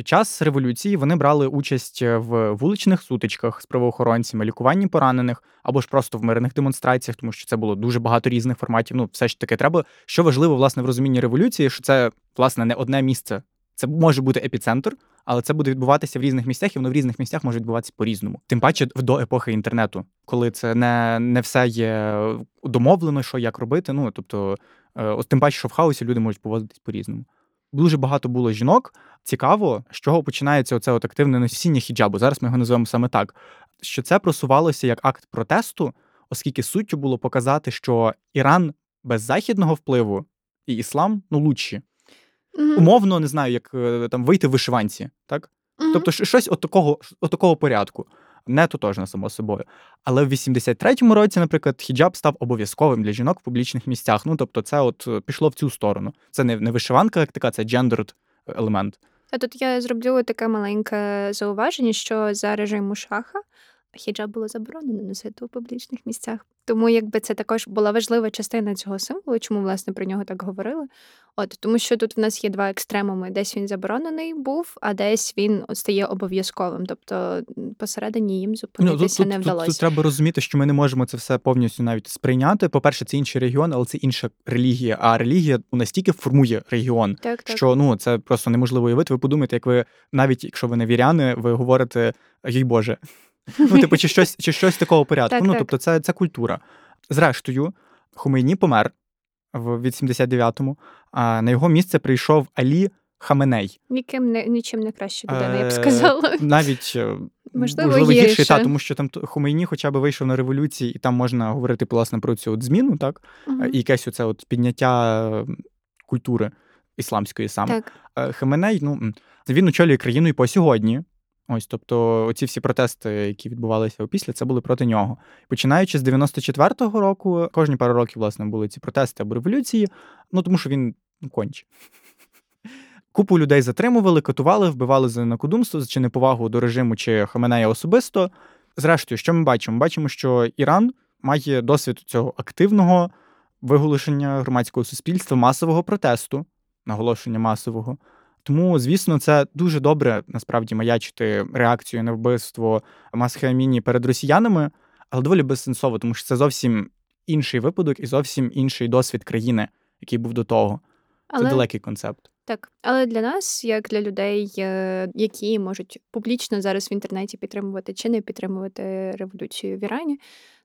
Під час революції вони брали участь в вуличних сутичках з правоохоронцями, лікуванні поранених або ж просто в мирних демонстраціях, тому що це було дуже багато різних форматів. Ну, все ж таки, треба. Що важливо власне в розумінні революції, що це власне не одне місце. Це може бути епіцентр, але це буде відбуватися в різних місцях, і воно в різних місцях може відбуватися по-різному. Тим паче до епохи інтернету, коли це не, не все є домовлено, що як робити. Ну тобто, е, тим паче, що в хаосі люди можуть поводитись по-різному. Дуже багато було жінок. Цікаво, з чого починається оце от активне носіння хіджабу. Зараз ми його називаємо саме так. Що це просувалося як акт протесту, оскільки суттю було показати, що Іран без західного впливу і іслам ну лучші.
Мгм.
Умовно не знаю, як е, там вийти в вишиванці, так?
Мгм.
Тобто щось от такого, от такого порядку. Не тотожно, само собою. Але в 83-му році, наприклад, хіджаб став обов'язковим для жінок в публічних місцях. Ну тобто, це от е, пішло в цю сторону. Це не, не вишиванка, як така, це gender-елемент.
А тут я зроблю таке маленьке зауваження, що за режиму шаха хіджаб було заборонено носити у публічних місцях. Тому якби це також була важлива частина цього символу, чому власне про нього так говорили. От тому, що тут в нас є два екстремуми: десь він заборонений був, а десь він от стає обов'язковим. Тобто посередині їм
Ну, тут,
зупинитися
тут,
не
тут,
вдалося.
тут треба розуміти, що ми не можемо це все повністю навіть сприйняти. По-перше, це інший регіон, але це інша релігія. А релігія ну, настільки формує регіон,
Так, так.
що ну це просто неможливо уявити. Ви подумайте, як ви навіть якщо ви не віряни, ви говорите їй Боже. Ну, типу, чи щось, чи щось такого порядку.
Так,
ну, тобто, це, це культура. Зрештою, Хомейні помер в 89-му, а на його місце прийшов Алі Хаменей.
Ніким не нічим не краще людина, я б
Е,
сказала.
Навіть е,
Можливо,
гірший,
гірше.
та, тому що там Хомейні хоча б вийшов на революції, і там можна говорити власне про цю от зміну, так?
Мгм.
І якесь оце от підняття культури ісламської саме.
Так.
Е, Хаменей, ну він очолює країну і по сьогодні. Ось, тобто, оці всі протести, які відбувалися опісля, це були проти нього. Починаючи з 94-го року, кожні пару років, власне, були ці протести або революції, ну тому що він ну, конче. Купу людей затримували, катували, вбивали за накодумство чи неповагу до режиму чи Хаменея особисто. Зрештою, що ми бачимо? Ми бачимо, що Іран має досвід цього активного виголошення громадського суспільства, масового протесту, наголошення масового. Тому, звісно, це дуже добре насправді маячити реакцію на вбивство Масхи Аміні перед росіянами, але доволі безсенсово, тому що це зовсім інший випадок і зовсім інший досвід країни, який був до того. Це далекий концепт.
Так, але для нас, як для людей, е, які можуть публічно зараз в інтернеті підтримувати чи не підтримувати революцію в Ірані,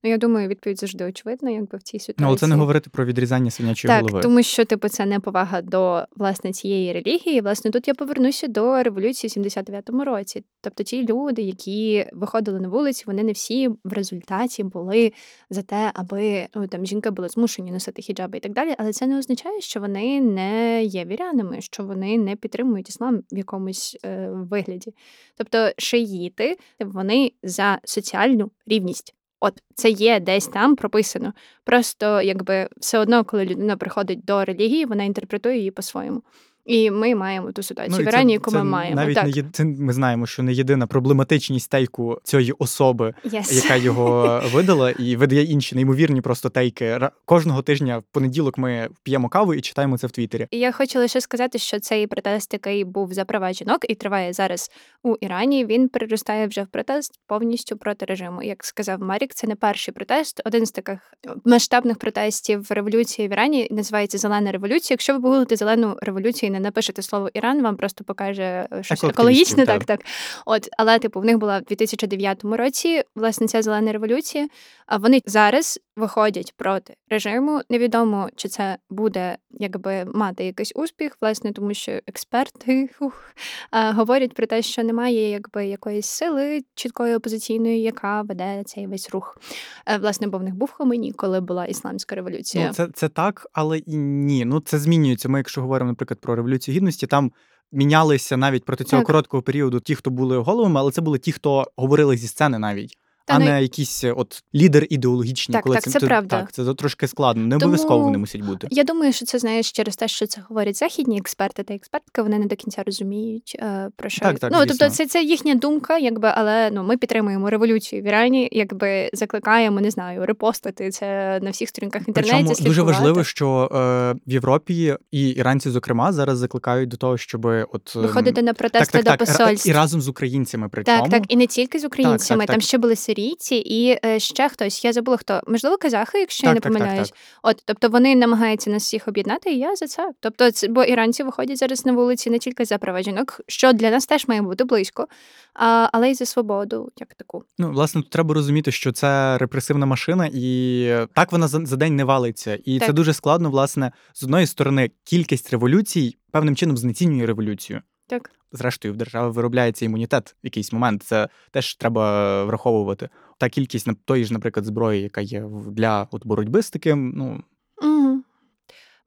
Ну я думаю, відповідь завжди очевидна, якби в цій ситуації.
Ну, але це не говорити про відрізання свинячої
так,
голови.
тому що типу це не повага до власне цієї релігії. Власне, тут я повернуся до революції в 79-му році. Тобто, ті люди, які виходили на вулиці, вони не всі в результаті були за те, аби ну там жінки були змушені носити хіджаби і так далі. Але це не означає, що вони не є вірянами, що вони не підтримують іслам в якомусь е, вигляді. Тобто, шиїти вони за соціальну рівність. От це є десь там прописано. Просто якби все одно, коли людина приходить до релігії, вона інтерпретує її по-своєму. І ми маємо ту ситуацію
Ну,
в Ірані, яку ми маємо.
Навіть
так.
не є... це ми знаємо, що не єдина проблематичність тейку цієї особи,
Yes.
яка його видала, і видає інші неймовірні просто тейки. Кожного тижня в понеділок ми п'ємо каву і читаємо це в Твіттері.
Я хочу лише сказати, що цей протест, який був за права жінок і триває зараз у Ірані, він переростає вже в протест повністю проти режиму. Як сказав Марік, це не перший протест. Один з таких масштабних протестів революції в Ірані називається Зелена революція. Якщо ви погуглите зелену революцію не напишете слово Іран, вам просто покаже е, щось екологічне.
так.
Так. От, але типу, в них була в 2009 році власне ця зелена революція. А вони зараз виходять проти режиму. Невідомо, чи це буде якби мати якийсь успіх, власне, тому що експерти ух, говорять про те, що немає якби якоїсь сили чіткої опозиційної, яка веде цей весь рух. Е, Власне, бо в них був Хоменій, коли була ісламська революція.
Ну, це, це так, але і ні. Ну це змінюється. Ми, якщо говоримо, наприклад, про революцію гідності, там. Мінялися навіть проти цього
Так.
короткого періоду ті, хто були головами, але це були ті, хто говорили зі сцени навіть,
Та
а
не-
не якісь е, от лідер ідеологічні.
Так,
коли
так, це правда.
Так, це трошки складно. Не обов'язково вони мусять бути.
Я думаю, що це знаєш через те, що це говорять західні експерти та експертки. Вони не до кінця розуміють е, про що
Так, так,
ну
звісно.
тобто, це, це їхня думка, якби але ну ми підтримуємо революцію в Ірані, якби закликаємо, не знаю, репостити це на всіх сторінках в інтернеті.
Причому дуже важливо, що е, в Європі і іранці, зокрема, зараз закликають до того, щоб от ем,
виходити на протести
так,
до
так,
посольств.
і разом з українцями. Причому
Так, так, і не тільки з українцями,
так,
там
так.
ще були сирійці і е, ще хтось. Я забула хто. Можливо, казахи, якщо я не
так, так,
помиляюсь.
так.
От, тобто вони намагаються нас всіх об'єднати, і я за це. Тобто, це бо іранці виходять зараз на вулиці не тільки за права жінок, що для нас теж має бути близько, а, але й за свободу, як таку.
Ну, власне, тут треба розуміти, що це репресивна машина, і так вона за, за день не валиться. І це дуже складно, власне, з одної сторони, кількість революцій певним чином знецінює революцію.
Так.
Зрештою, в держави виробляється імунітет в якийсь момент. Це теж треба враховувати. Та кількість на тої ж, наприклад, зброї, яка є в- для от боротьби з таким, ну
Угу.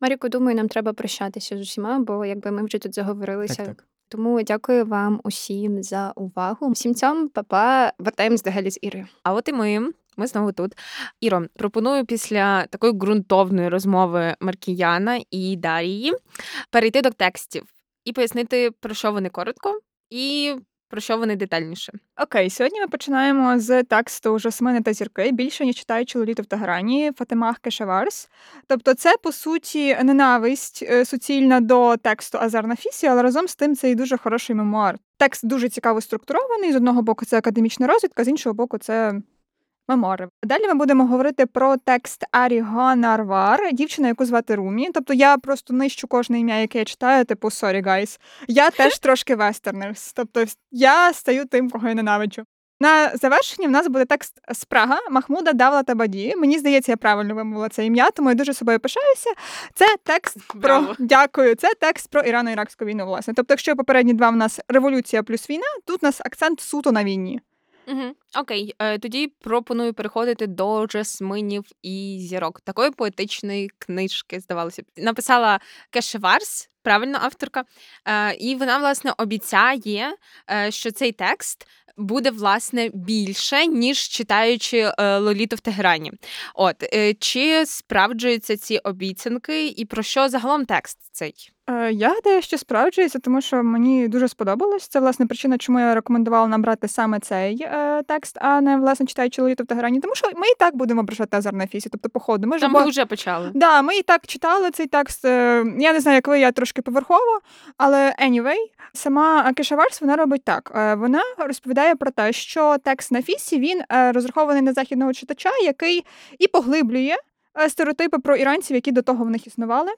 Маріко, думаю, нам треба прощатися з усіма, бо якби ми вже тут заговорилися.
так, так.
Тому дякую вам усім за увагу. Всім цьому, папа, вертаємось до Галі з Ірою.
А от і ми. Ми знову тут. Іро, пропоную після такої ґрунтовної розмови Маркіяна і Дарії перейти до текстів і пояснити, про що вони коротко і про що вони детальніше.
Окей, сьогодні ми починаємо з тексту Жасмини та зірки, більше ніж читаючи Лоліту в Тегерані, Фатимах Кешаварс. Тобто, це по суті ненависть е, суцільна до тексту Азар Нафісі, але разом з тим це і дуже хороший мемуар. Текст дуже цікаво структурований. З одного боку, це академічна розвідка, з іншого боку, це. Мемуари. Далі ми будемо говорити про текст Арі Ганарвар, дівчина, яку звати Румі. Тобто я просто нищу кожне ім'я, яке я читаю, типу sorry, guys. Я теж трошки вестернерс. Тобто я стаю тим, кого я ненавиджу. На завершенні в нас буде текст з Прага Махмуда Давла Табаді. Мені здається, я правильно вимовила це ім'я, тому я дуже собою пишаюся. Це текст про
Браво.
дякую. Це текст про Ірано-Іракську війну. Власне. Тобто, якщо попередні два в нас революція плюс війна, тут у нас акцент суто на війні.
Угу. Окей, е, тоді пропоную переходити до жасминів і зірок. Такої поетичної книжки, здавалося б. Написала Кешеварс, правильно авторка. Е, і вона, власне, обіцяє, е, що цей текст буде, власне, більше, ніж читаючи Лоліту в Тегерані. От, чи справджуються ці обіцянки, і про що загалом текст цей?
Е, Я гадаю, що справджується, тому що мені дуже сподобалось. Це власне причина, чому я рекомендувала нам брати саме цей е, текст, а не власне читаючи Лоліту в Таграні. Тому що ми і так будемо брати Азар на фісі. Тобто, по ходу. Ми ж
Там
бо-
ми вже почали.
Да, ми і так читали цей текст. е, Я не знаю, як ви, я трошки поверхово, але anyway, сама Кешаварс вона робить так. Е, Вона розповідає про те, що текст на фісі він е, розрахований на західного читача, який і поглиблює стереотипи про іранців, які до того в них існували.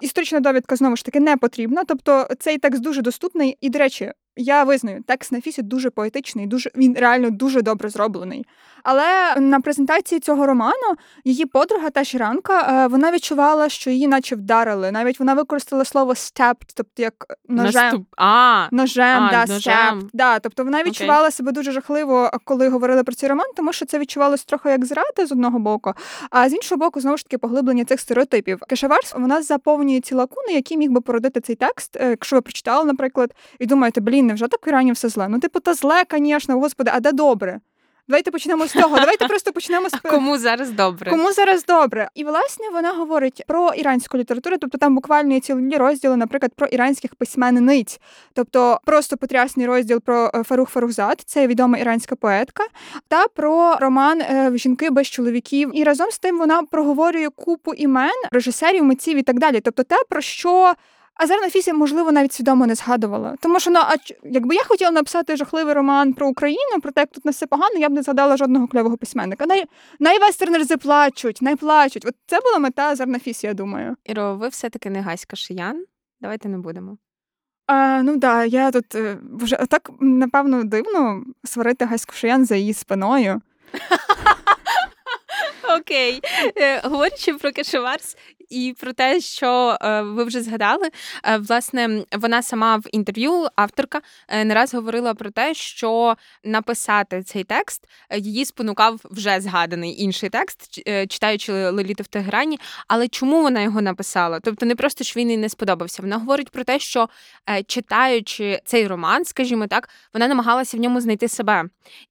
Історична довідка знову ж таки не потрібна. Тобто цей текст дуже доступний. І, до речі, я визнаю, текст Нафісі дуже поетичний, дуже він реально дуже добре зроблений. Але на презентації цього роману її подруга та Ширанка, е, вона відчувала, що її наче вдарили. Навіть вона використала слово «stabbed», тобто як ножем.
Наступ... А,
Ножем,
А,
да,
ножем.
stabbed. Да, тобто вона відчувала себе дуже жахливо, коли говорили про цей роман, тому що це відчувалось трохи як зрада з одного боку, а з іншого боку, знову ж таки, поглиблення цих стереотипів. Кешаварс вона заповнює ці лакуни, які міг би породити цей текст. Е, Якщо ви прочитали, наприклад, і думаєте, блін, невже так в Ірані все зле? Ну, типу, та зле, звісно, господи, а де добре? Давайте почнемо з того. Давайте просто почнемо з
а кому зараз добре?
Кому зараз добре? І власне вона говорить про іранську літературу, тобто там буквально є цілі розділи, наприклад, про іранських письменниць, тобто просто потрясний розділ про е, Фарух Фарухзад, це відома іранська поетка, та про роман е, Жінки без чоловіків. І разом з тим вона проговорює купу імен режисерів, митців і так далі. Тобто те, про що. Азар Нафісі, можливо, навіть свідомо не згадувала. Тому що ну, а якби я хотіла написати жахливий роман про Україну, про те, як тут не все погано, я б не згадала жодного кльового письменника. Най, найвестернерзи плачуть, найплачуть. От це була мета Азар Нафісі, я думаю.
Іро, ви все-таки не гаська шиян. Давайте не будемо.
А, ну да, я тут е, вже так напевно дивно сварити Гаську Шиян за її спиною.
Окей. Е, Говорячи про Кешеварс і про те, що е, ви вже згадали, е, власне, вона сама в інтерв'ю, авторка, е, не раз говорила про те, що написати цей текст її спонукав вже згаданий інший текст, читаючи Леліту в Тегерані. Але чому вона його написала? Тобто, не просто що він їй не сподобався. Вона говорить про те, що читаючи цей роман, скажімо так, вона намагалася в ньому знайти себе,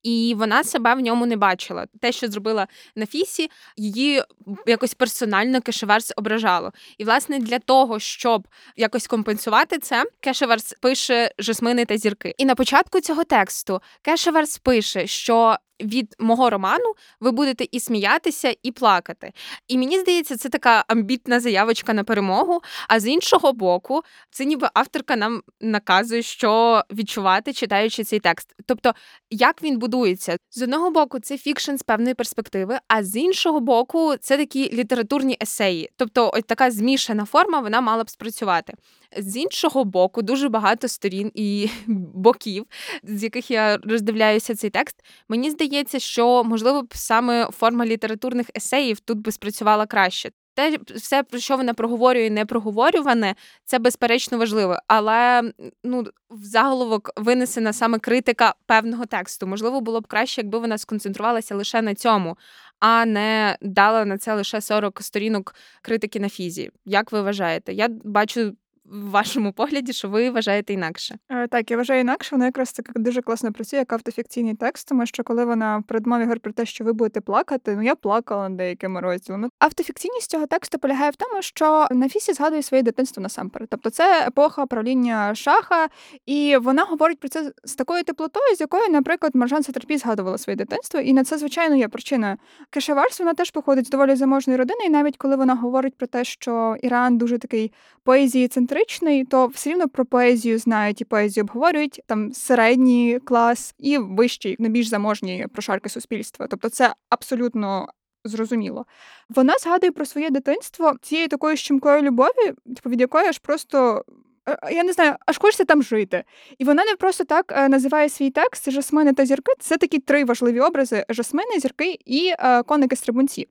і вона себе в ньому не бачила. Те, що зробила Нафісі, її якось персонально Кешеверс ображало. І власне для того, щоб якось компенсувати це, Кешеверс пише жасмини та зірки. І на початку цього тексту Кешеверс пише, що. Від мого роману ви будете і сміятися, і плакати. І мені здається, це така амбітна заявочка на перемогу. А з іншого боку, це ніби авторка нам наказує, що відчувати, читаючи цей текст. Тобто, як він будується? З одного боку, це фікшн з певної перспективи, а з іншого боку, це такі літературні есеї. Тобто, ось така змішана форма вона мала б спрацювати. З іншого боку, дуже багато сторін і боків, з яких я роздивляюся цей текст. Мені здається, що можливо б саме форма літературних есеїв тут би спрацювала краще. Те, все, про що вона проговорює, не проговорюване, це безперечно важливо. Але ну, в заголовок винесена саме критика певного тексту. Можливо, було б краще, якби вона сконцентрувалася лише на цьому, а не дала на це лише 40 сторінок критики на фізі. Як ви вважаєте? Я бачу в вашому погляді, що ви вважаєте інакше.
Е, Так, я вважаю інакше, вона якраз так дуже класно працює як автофікційний текст, тому що коли вона в передмові говорить про те, що ви будете плакати, ну я плакала над деякими розділами. Автофікційність цього тексту полягає в тому, що Нафісі згадує своє дитинство насамперед. Тобто це епоха правління шаха, і вона говорить про це з такою теплотою, з якою, наприклад, Маржан Сатерпі згадувала своє дитинство, і на це, звичайно, є причиною. Кешеварс, вона теж походить з доволі заможної родини, і навіть коли вона говорить про те, що Іран дуже такий поезії центричний, то все рівно про поезію знають і поезію обговорюють там середній клас і вищий, найбільш заможні прошарки суспільства. Тобто це абсолютно зрозуміло. Вона згадує про своє дитинство цією такою щемкою любові, типу, від якої аж просто. Е, Я не знаю, аж хочеться там жити. І вона не просто так е, називає свій текст Жасмини та зірки. Це такі три важливі образи: жасмини, зірки і е, коники стрибунці.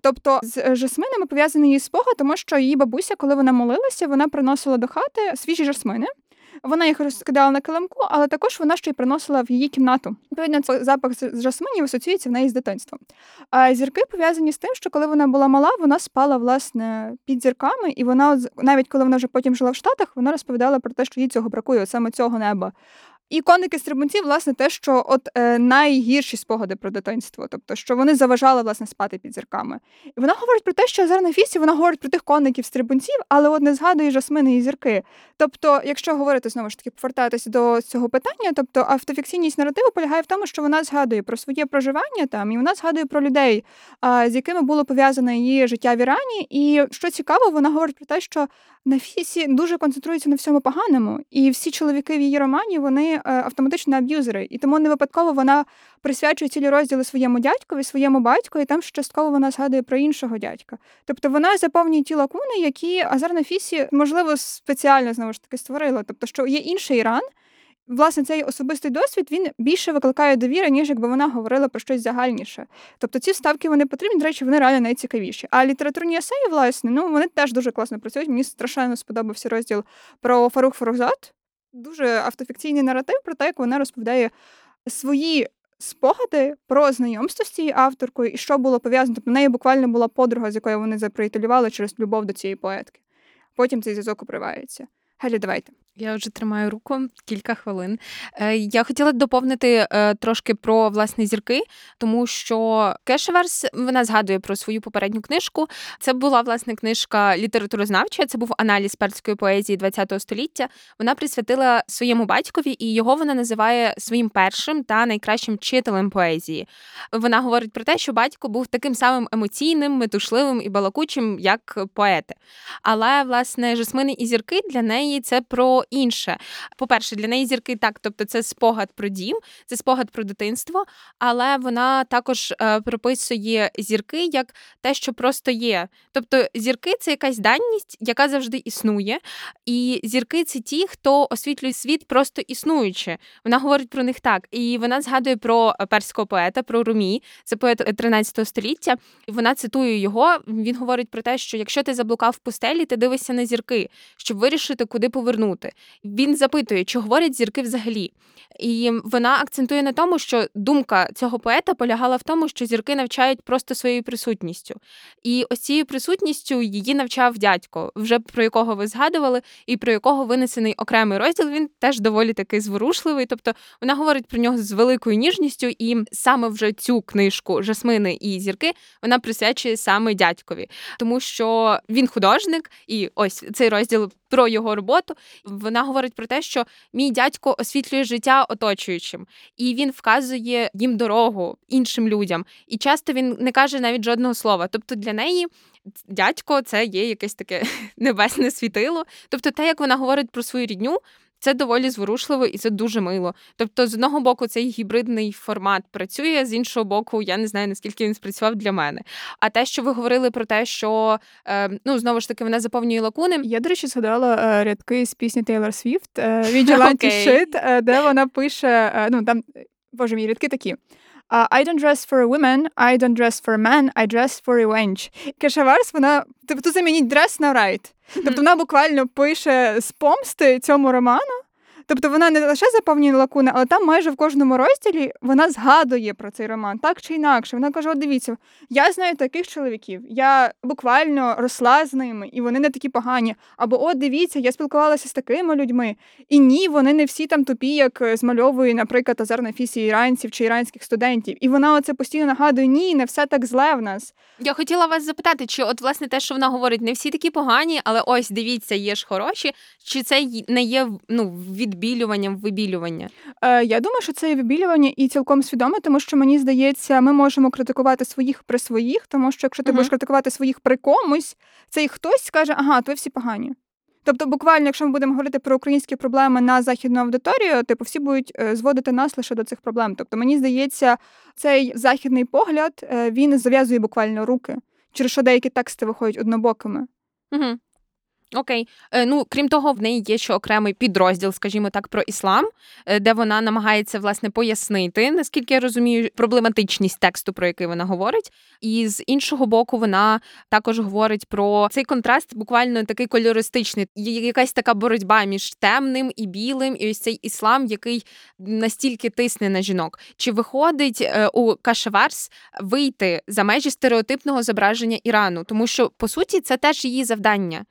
Тобто з е, жасминами пов'язаний її спогад, тому що її бабуся, коли вона молилася, вона приносила до хати свіжі жасмини. Вона їх розкидала на килимку, але також вона ще й приносила в її кімнату. Відповідно, цей запах з жасминів асоціюється в неї з дитинством. А зірки пов'язані з тим, що коли вона була мала, вона спала власне під зірками, і вона навіть коли вона вже потім жила в Штатах, вона розповідала про те, що їй цього бракує, саме цього неба. І коники стрибунці, власне, те, що от е, найгірші спогади про дитинство, тобто що вони заважали власне спати під зірками. І вона говорить про те, що зараз на фісі вона говорить про тих коників стрибунців, але от не згадує жасмини і зірки. Тобто, якщо говорити знову ж таки, повертатися до цього питання, тобто автофікційність наративу полягає в тому, що вона згадує про своє проживання там, і вона згадує про людей, з якими було пов'язане її життя в Ірані. І що цікаво, вона говорить про те, що Нафісі дуже концентрується на всьому поганому, і всі чоловіки в її романі вони е, автоматично аб'юзери, і тому не випадково вона присвячує цілі розділи своєму дядькові, своєму батьку, і там ж частково вона згадує про іншого дядька. Тобто вона заповнює ті лакуни, які Азар Нафісі, можливо, спеціально знову ж таки створила. Тобто, що є інший Іран. Власне цей особистий досвід він більше викликає довіри, ніж якби вона говорила про щось загальніше. Тобто ці вставки вони потрібні, до речі, вони реально найцікавіші. А літературні есеї, власне, ну вони теж дуже класно працюють. Мені страшенно сподобався розділ про Фарух Фарухзад. Дуже автофікційний наратив про те, як вона розповідає свої спогади про знайомство з цією авторкою і що було пов'язано. Тобто в неї буквально була подруга, з якою вони заприятелювали через любов до цієї поетки. Потім цей зв'язок обривається. Гелі, давайте.
Я вже тримаю руку кілька хвилин. Е, я хотіла доповнити е, трошки про власне зірки, тому що Кешеверс вона згадує про свою попередню книжку. Це була власне книжка літературознавча. Це був аналіз перської поезії ХХ століття. Вона присвятила своєму батькові, і його вона називає своїм першим та найкращим вчителем поезії. Вона говорить про те, що батько був таким самим емоційним, метушливим і балакучим, як поети. Але власне жасмини і зірки для неї це про інше. По-перше, для неї зірки так, тобто це спогад про дім, це спогад про дитинство, але вона також е, прописує зірки як те, що просто є. Тобто зірки це якась даність, яка завжди існує. І зірки це ті, хто освітлює світ просто існуючи. Вона говорить про них так. І вона згадує про перського поета, про Румі, це поет 13 століття. Вона цитує його. Він говорить про те, що якщо ти заблукав в пустелі, ти дивишся на зірки, щоб вирішити, куди повернути. Він запитує, чи говорять зірки взагалі. І вона акцентує на тому, що думка цього поета полягала в тому, що зірки навчають просто своєю присутністю. І ось цією присутністю її навчав дядько, вже про якого ви згадували, і про якого винесений окремий розділ. Він теж доволі такий зворушливий. Тобто вона говорить про нього з великою ніжністю, і саме вже цю книжку Жасмини і зірки вона присвячує саме дядькові, тому що він художник, і ось цей розділ про його роботу. Вона говорить про те, що мій дядько освітлює життя оточуючим, і він вказує їм дорогу іншим людям. І часто він не каже навіть жодного слова. Тобто для неї. Дядько, це є якесь таке небесне світило. Тобто, те, як вона говорить про свою рідню, це доволі зворушливо і це дуже мило. Тобто, з одного боку, цей гібридний формат працює, з іншого боку, я не знаю наскільки він спрацював для мене. А те, що ви говорили про те, що е, ну знову ж таки вона заповнює лакуни.
Я, до речі, згадала е, рядки з пісні Тейлор Свіфт Vigilante Shit, де вона пише: е, ну там боже мій рядки такі. Uh, I don't dress for women, I don't dress for men, I dress for revenge. Кешаварс, вона тобто замініть дрес на right. Тобто вона буквально пише з помсти цьому роману. Тобто вона не лише заповнює лакуни, але там майже в кожному розділі вона згадує про цей роман, так чи інакше. Вона каже: От дивіться, я знаю таких чоловіків, я буквально росла з ними, і вони не такі погані. Або от дивіться, я спілкувалася з такими людьми. І ні, вони не всі там тупі, як змальовує, наприклад, Азар Нафісі іранців чи іранських студентів. І вона оце постійно нагадує: ні, не все так зле в нас.
Я хотіла вас запитати, чи от власне те, що вона говорить, не всі такі погані, але ось дивіться, є ж хороші, чи це не є ну від відбілюванням вибілювання?
Е, Я думаю, що це є вибілювання і цілком свідоме, тому що мені здається, ми можемо критикувати своїх при своїх, тому що якщо ти uh будеш критикувати своїх при комусь, цей хтось скаже, ага, ви всі погані. Тобто, буквально, якщо ми будемо говорити про українські проблеми на західну аудиторію, типу всі будуть е, зводити нас лише до цих проблем. Тобто, мені здається, цей західний погляд е, він зав'язує буквально руки, через що деякі тексти виходять однобокими.
Угу. Окей, е, ну крім того, в неї є ще окремий підрозділ, скажімо так, про іслам, е, де вона намагається власне пояснити, наскільки я розумію, проблематичність тексту, про який вона говорить. І з іншого боку, вона також говорить про цей контраст, буквально такий кольористичний. Якась така боротьба між темним і білим, і ось цей іслам, який настільки тисне на жінок. Чи виходить е, у Кашеварс вийти за межі стереотипного зображення Ірану, тому що по суті це теж її завдання.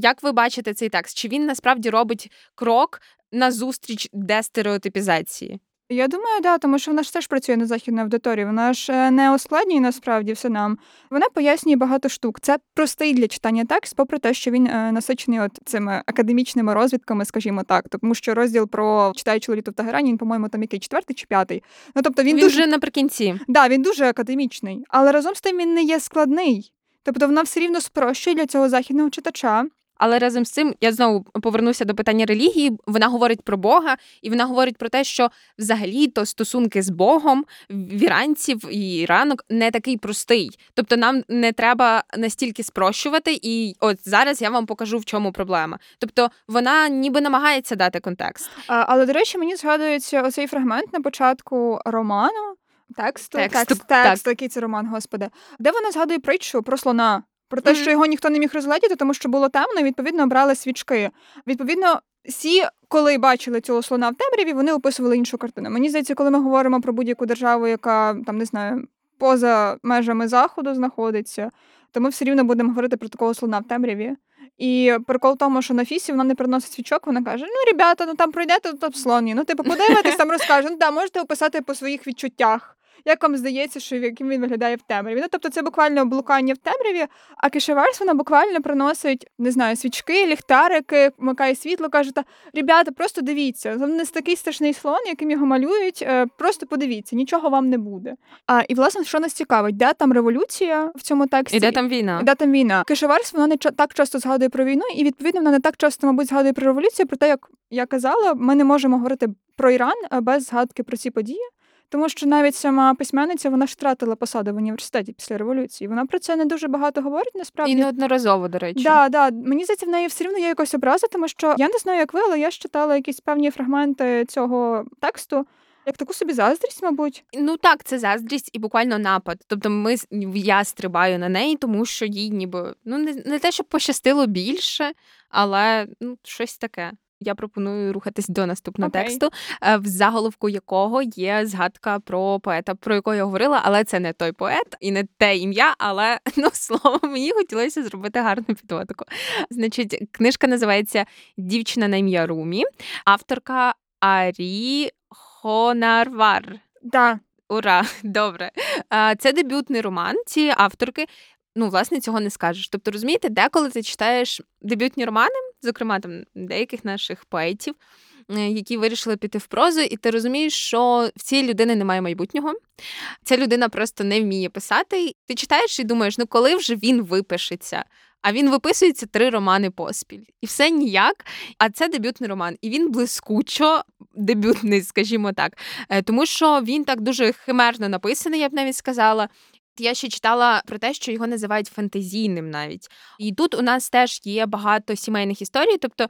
Як ви бачите цей текст? Чи він насправді робить крок на зустріч дестереотипізації?
Я думаю, да, тому що вона ж теж працює на західній аудиторії. Вона ж е, не ускладнює насправді все нам. Вона пояснює багато штук. Це простий для читання текст, попри те, що він е, насичений от цими академічними розвідками, скажімо так. Тому що розділ про читаючи літо в Тагерані, він, по-моєму, там який четвертий чи п'ятий. Ну тобто він,
він
дуже
наприкінці.
Да, він дуже академічний, але разом з тим він не є складний. Тобто вона все рівно спрощує для цього західного читача
Але разом з цим я знову повернуся до питання релігії. Вона говорить про Бога, і вона говорить про те, що взагалі-то стосунки з Богом в іранців і ранок не такий простий. Тобто, нам не треба настільки спрощувати, і от зараз я вам покажу в чому проблема. Тобто, вона ніби намагається дати контекст.
А, але до речі, мені згадується оцей фрагмент на початку роману. Тексту, текст,
так.
текст, який це роман, господи, де вона згадує притчу про слона, про те,
Мгм.
що його ніхто не міг розгледіти, тому що було темно, і відповідно брали свічки. Відповідно, всі, коли бачили цього слона в темряві, вони описували іншу картину. Мені здається, коли ми говоримо про будь-яку державу, яка там не знаю, поза межами заходу знаходиться, то ми все рівно будемо говорити про такого слона в темряві. І прикол в тому, що на фісі вона не приносить свічок, вона каже: ну, ребята, ну там пройдете, то там слоні. Ну, типу, подивитесь, там розкаже. Ну да, можете описати по своїх відчуттях. Як вам здається, що яким він виглядає в темряві? Ну, тобто це буквально блукання в темряві, а кишеварс вона буквально приносить, не знаю, свічки, ліхтарики, вмикає світло, каже, та ребята, просто дивіться, не такий страшний слон, яким його малюють. е, Просто подивіться, нічого вам не буде. А і власне, що нас цікавить, де там революція в цьому тексті?
І де там війна?
Де там війна? Кишеварс вона не так часто згадує про війну, і відповідно вона не так часто, мабуть, згадує про революцію. Проте, як я казала, ми не можемо говорити про Іран е, без згадки про ці події. Тому що навіть сама письменниця вона ж втратила посаду в університеті після революції. Вона про це не дуже багато говорить. Насправді
І неодноразово, до речі.
Да, да. Мені здається, в неї все рівно є якось образа, тому що я не знаю, як ви, але я ж читала якісь певні фрагменти цього тексту, як таку собі заздрість, мабуть.
Ну так, це заздрість і буквально напад. Тобто, ми я стрибаю на неї, тому що їй ніби ну не, не те, щоб пощастило більше, але ну щось таке. Я пропоную рухатись до наступного
Окей.
тексту, е, в заголовку якого є згадка про поета, про якого я говорила, але це не той поет і не те ім'я. Але ну слово мені хотілося зробити гарну підводку. Значить, книжка називається Дівчина на ім'я Румі, авторка Арі Хонарвар.
Да.
Ура, добре. Це дебютний роман цієї авторки. Ну, власне, цього не скажеш. Тобто, розумієте, деколи ти читаєш дебютні романи, зокрема там деяких наших поетів, е, які вирішили піти в прозу, і ти розумієш, що в цій людини немає майбутнього. Ця людина просто не вміє писати. Ти читаєш і думаєш, ну коли вже він випишеться? А він виписується три романи поспіль, і все ніяк. А це дебютний роман, і він блискучо дебютний, скажімо так. Е, Тому що він так дуже химерно написаний, я б навіть сказала. Я ще читала про те, що його називають фантазійним навіть. І тут у нас теж є багато сімейних історій. Тобто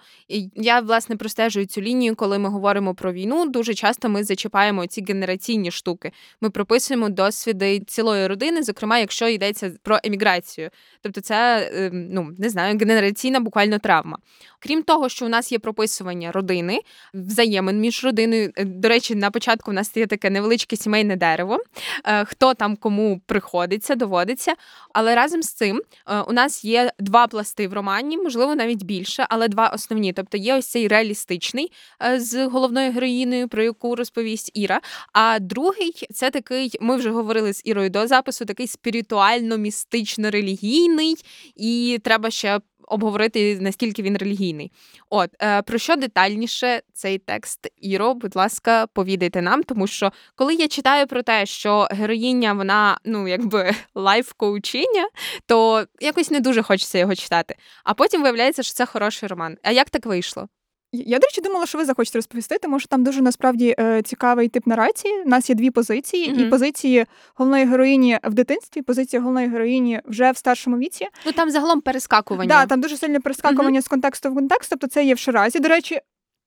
я власне простежую цю лінію, коли ми говоримо про війну. Дуже часто ми зачіпаємо ці генераційні штуки. Ми прописуємо досвіди цілої родини, зокрема, якщо йдеться про еміграцію. Тобто, це е, ну не знаю, генераційна буквально травма. Крім того, що у нас є прописування родини, взаємин між родиною. Е, До речі, на початку у нас є таке невеличке сімейне дерево, е, хто там кому приходиться, доводиться. Але разом з цим е, у нас є два пласти в романі, можливо, навіть більше, але два основні. Тобто є ось цей реалістичний е, з головною героїною, про яку розповість Іра. А другий це такий, ми вже говорили з Ірою до запису, такий спіритуально-містично-релігійний, і треба ще обговорити, наскільки він релігійний. От е, про що детальніше цей текст Іро, будь ласка, повідайте нам, тому що коли я читаю про те, що героїня вона ну якби life коучиня, то якось не дуже хочеться його читати. А потім виявляється, що це хороший роман. А як так вийшло?
Я, до речі, думала, що ви захочете розповісти, тому що там дуже насправді е, цікавий тип нарації. У нас є дві позиції, і позиції головної героїні в дитинстві, позиція головної героїні вже в старшому віці.
Ну там загалом перескакування.
Да, там дуже сильне перескакування з контексту в контекст, тобто це є в Ширазі. До речі,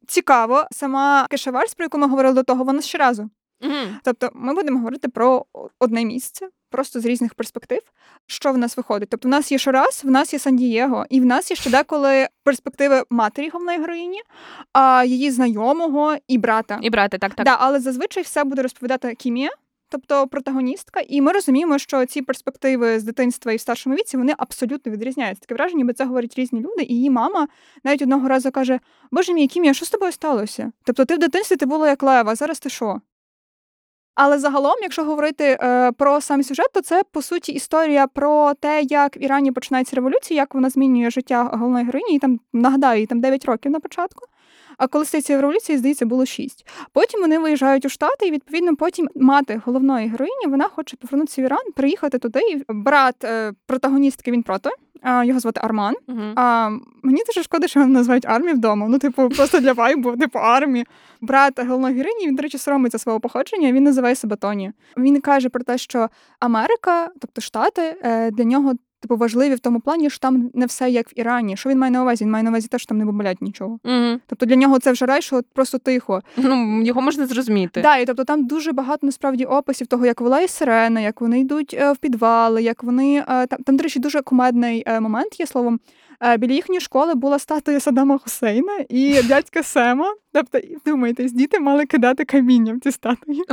цікаво, сама Кешеварс, про яку ми говорили до того, вона з Ширазу.
Мгм.
Тобто ми будемо говорити про одне місце, просто з різних перспектив. Що в нас виходить? Тобто, в нас є Шорас, в нас є Сан-Дієго, і в нас є ще деколи перспективи матері головної героїні, а її знайомого і брата.
І брати, так, так.
Да, але зазвичай все буде розповідати Кімія, тобто протагоністка, і ми розуміємо, що ці перспективи з дитинства і в старшому віці вони абсолютно відрізняються. Таке враження, ніби це говорять різні люди, і її мама навіть одного разу каже: Боже мій, Кімія, що з тобою сталося? Тобто, ти в дитинстві ти була як лева, зараз ти що? Але загалом, якщо говорити е, про сам сюжет, то це по суті історія про те, як в Ірані починається революція, як вона змінює життя головної героїні. І там нагадаю, їй там 9 років на початку. А коли стається революція, здається, було шість. Потім вони виїжджають у Штати, і відповідно потім мати головної героїні вона хоче повернутися в Іран, приїхати туди. І брат е, протагоністки він проти. Його звати Арман.
Uh-huh.
А мені дуже шкода, що його називають армії вдома. Ну, типу, просто для вайбу, типу армії. Брат головної героїні, він, до речі, соромиться свого походження. Він називає себе Тоні. Він каже про те, що Америка, тобто Штати, е, для нього типу важливі в тому плані, що там не все як в Ірані. Що він має на увазі? Він має на увазі те, що там не бомблять нічого.
Угу.
Тобто для нього це вже рай, що просто тихо.
Ну його можна зрозуміти.
Да, і тобто там дуже багато насправді описів того, як вилає сирена, як вони йдуть е, в підвали, як вони е, там, там, до речі, дуже кумедний е, момент є словом. Біля їхньої школи була статуя Саддама Хусейна і дядька Сема. Тобто, думаєте, діти мали кидати камінням ці статуї.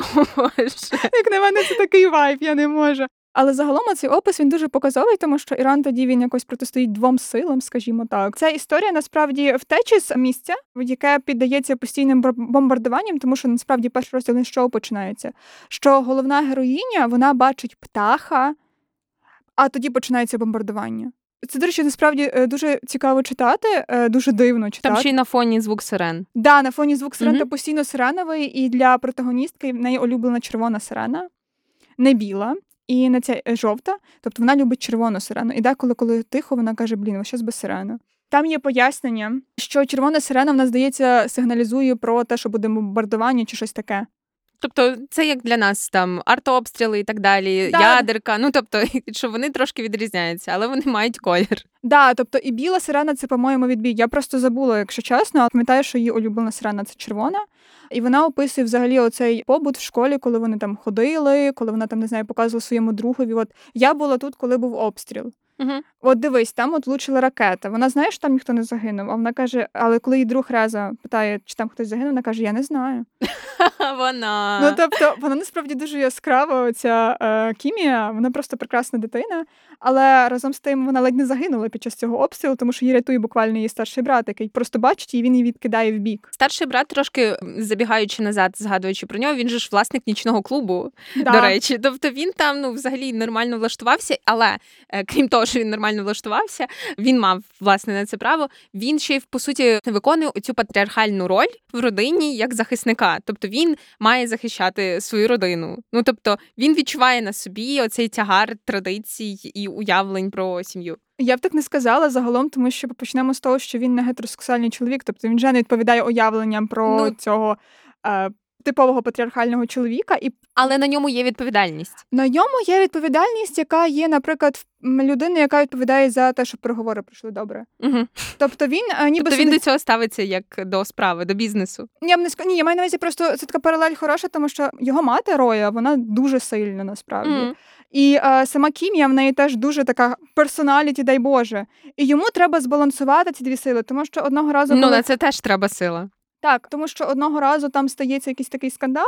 Як на мене, це такий вайб, я не можу. Але загалом цей опис він дуже показовий, тому що Іран тоді він якось протистоїть двом силам, скажімо так. Ця історія насправді втечі з місця, яке піддається постійним бомбардуванням, тому що насправді перший розділ з чого починається. Що головна героїня вона бачить птаха, а тоді починається бомбардування. Це, до речі, насправді е, дуже цікаво читати, е, дуже дивно читати.
Там ще й на фоні звук сирен.
Да, на фоні звук сирен
mm-hmm.
та постійно сиреновий, і для протагоністки в неї улюблена червона сирена, не біла. І на ця е, жовта, тобто вона любить червону сирену. І деколи, коли тихо, вона каже: Блін, щось без сирени. Там є пояснення, що червона сирена в нас здається сигналізує про те, що буде бомбардування чи щось таке.
Тобто це як для нас там артобстріли і так далі, да. ядерка. Ну тобто, що вони трошки відрізняються, але вони мають колір.
Да, тобто і біла сирена це, по-моєму, відбій. Я просто забула, якщо чесно, пам'ятаю, що її улюблена сирена це червона. І вона описує взагалі оцей побут в школі, коли вони там ходили, коли вона там не знаю, показувала своєму другові. От я була тут, коли був обстріл.
Угу.
От дивись, там от влучила ракета. Вона знає, що там ніхто не загинув. А вона каже: але коли її друг Реза питає, чи там хтось загинув, вона каже: Я не знаю.
Вона
ну тобто вона насправді дуже яскрава. Оця е, кімія, вона просто прекрасна дитина. Але разом з тим вона ледь не загинула під час цього обстрілу, тому що її рятує буквально її старший брат, який просто бачить і він її відкидає в бік.
Старший брат, трошки забігаючи назад, згадуючи про нього, він же ж власник нічного клубу.
Да.
До речі, тобто він там ну взагалі нормально влаштувався, але е, крім того, що він нормально влаштувався, він мав власне на це право. Він ще й по суті виконує цю патріархальну роль в родині як захисника. Тобто він має захищати свою родину. Ну тобто він відчуває на собі оцей тягар традицій і уявлень про сім'ю.
Я б так не сказала загалом, тому що почнемо з того, що він не гетеросексуальний чоловік, тобто він вже не відповідає уявленням про ну, цього. Е, Типового патріархального чоловіка, і
але на ньому є відповідальність.
На ньому є відповідальність, яка є, наприклад, людини, яка відповідає за те, щоб переговори пройшли добре.
Угу.
Тобто він ніби
тобто він до цього ставиться як до справи, до бізнесу.
Я б не ск... Ні, я маю на увазі просто це така паралель хороша, тому що його мати Роя, вона дуже сильна насправді. Mm. І е, сама Кімія в неї теж дуже така персоналіті, дай Боже. І йому треба збалансувати ці дві сили, тому що одного разу.
Ну,
коли...
на це теж треба сила.
Так, тому що одного разу там стається якийсь такий скандал,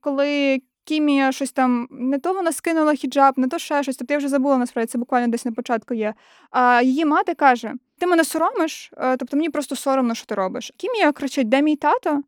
коли Кімія щось там не то вона скинула хіджаб, не то ще щось. Тобто я вже забула насправді, це буквально десь на початку є. А її мати каже: Ти мене соромиш, е, тобто мені просто соромно, що ти робиш. Кімія кричить: Де мій тато?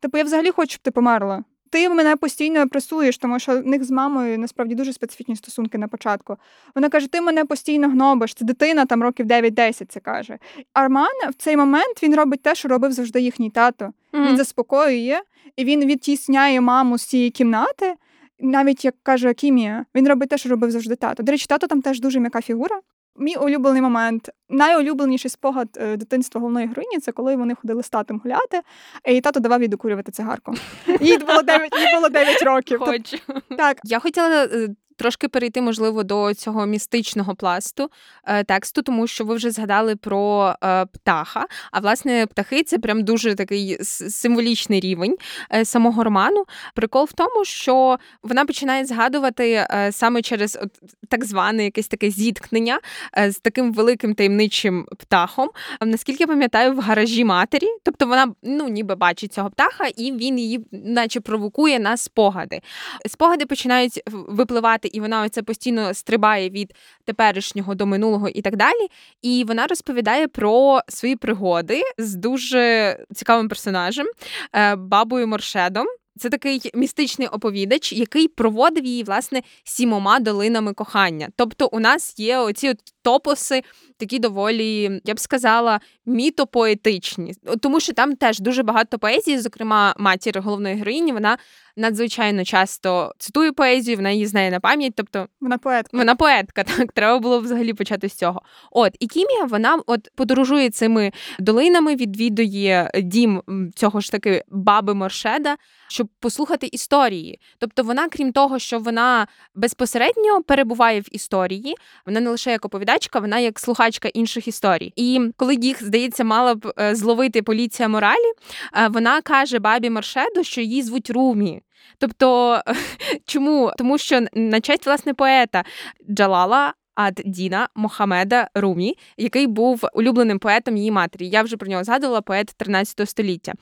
Типу, я взагалі хочу, щоб ти померла ти мене постійно пресуєш, тому що в них з мамою насправді дуже специфічні стосунки на початку. Вона каже: Ти мене постійно гнобиш, це дитина там років 9-10, це каже. Арман в цей момент він робить те, що робив завжди їхній тато. Mm-hmm. Він заспокоює і він відтісняє маму з цієї кімнати. Навіть як каже Кімія, він робить те, що робив завжди тато. До речі, тато там теж дуже м'яка фігура. Мій улюблений момент, найулюбленіший спогад е, дитинства головної героїні це коли вони ходили з татом гуляти, і тато давав їй докурювати цигарку. Їй було 9, їй було 9 років.
Хочу.
Так.
Я хотіла е, трошки перейти, можливо, до цього містичного пласту е, тексту, тому що ви вже згадали про е, птаха. А власне, птахи це прям дуже такий символічний рівень е, самого роману. Прикол в тому, що вона починає згадувати саме через от, так зване якесь таке зіткнення з таким великим таємничим птахом. Наскільки я пам'ятаю, в гаражі матері, тобто вона ну ніби бачить цього птаха, і він її, наче провокує на спогади. Спогади починають випливати і вона оце постійно стрибає від теперішнього до минулого і так далі. І вона розповідає про свої пригоди з дуже цікавим персонажем е, бабою Моршедом. Це такий містичний оповідач, який проводив її власне сімома долинами кохання. Тобто, у нас є оці от топоси такі доволі, я б сказала, мітопоетичні. Тому що там теж дуже багато поезії, зокрема, матір головної героїні, вона надзвичайно часто цитує поезію, вона її знає на пам'ять. Тобто
вона поетка.
Вона поетка, так треба було взагалі почати з цього. От і Кімія, вона от подорожує цими долинами, відвідує дім цього ж таки баби Моршеда, щоб послухати історії. Тобто, вона, крім того, що вона безпосередньо перебуває в історії, вона не лише як оповідачка, вона як слухачка інших історій. І коли їх здається, мала б е, зловити поліція моралі, е, вона каже бабі Моршеду, що її звуть Румі. Тобто, чому? Тому що на честь власне поета Джалала. Ад Діна Мохамеда Румі, який був улюбленим поетом її матері. Я вже про нього згадувала поет 13 століття.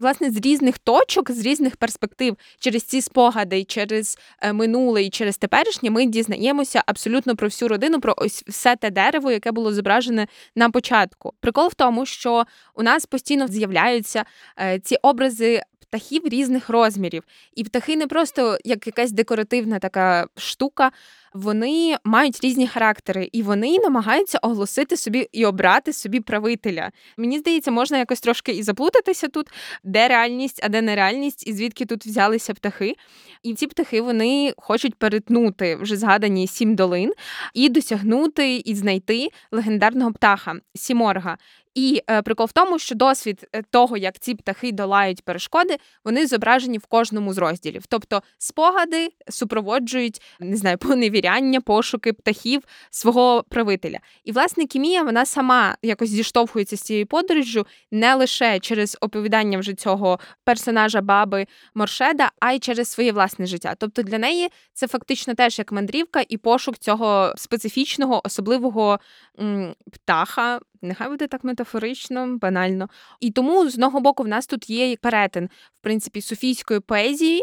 Власне, з різних точок, з різних перспектив, через ці спогади, через е, минуле і через теперішнє, ми дізнаємося абсолютно про всю родину, про ось все те дерево, яке було зображене на початку. Прикол в тому, що у нас постійно з'являються е, ці образи птахів різних розмірів. І птахи не просто як якась декоративна така штука, вони мають різні характери, і вони намагаються оголосити собі і обрати собі правителя. Мені здається, можна якось трошки і заплутатися тут, де реальність, а де нереальність, і звідки тут взялися птахи. І ці птахи вони хочуть перетнути вже згадані сім долин і досягнути і знайти легендарного птаха Сіморга. І е, прикол в тому, що досвід е, того, як ці птахи долають перешкоди, вони зображені в кожному з розділів. Тобто спогади супроводжують не знаю, поневіряння, пошуки птахів свого правителя. І власне Кімія вона сама якось зіштовхується з цією подорожжю не лише через оповідання вже цього персонажа баби Моршеда, а й через своє власне життя. Тобто для неї це фактично теж як мандрівка і пошук цього специфічного, особливого м, птаха. Нехай буде так метафорично, банально. І тому з одного боку в нас тут є перетин, в принципі, суфійської поезії,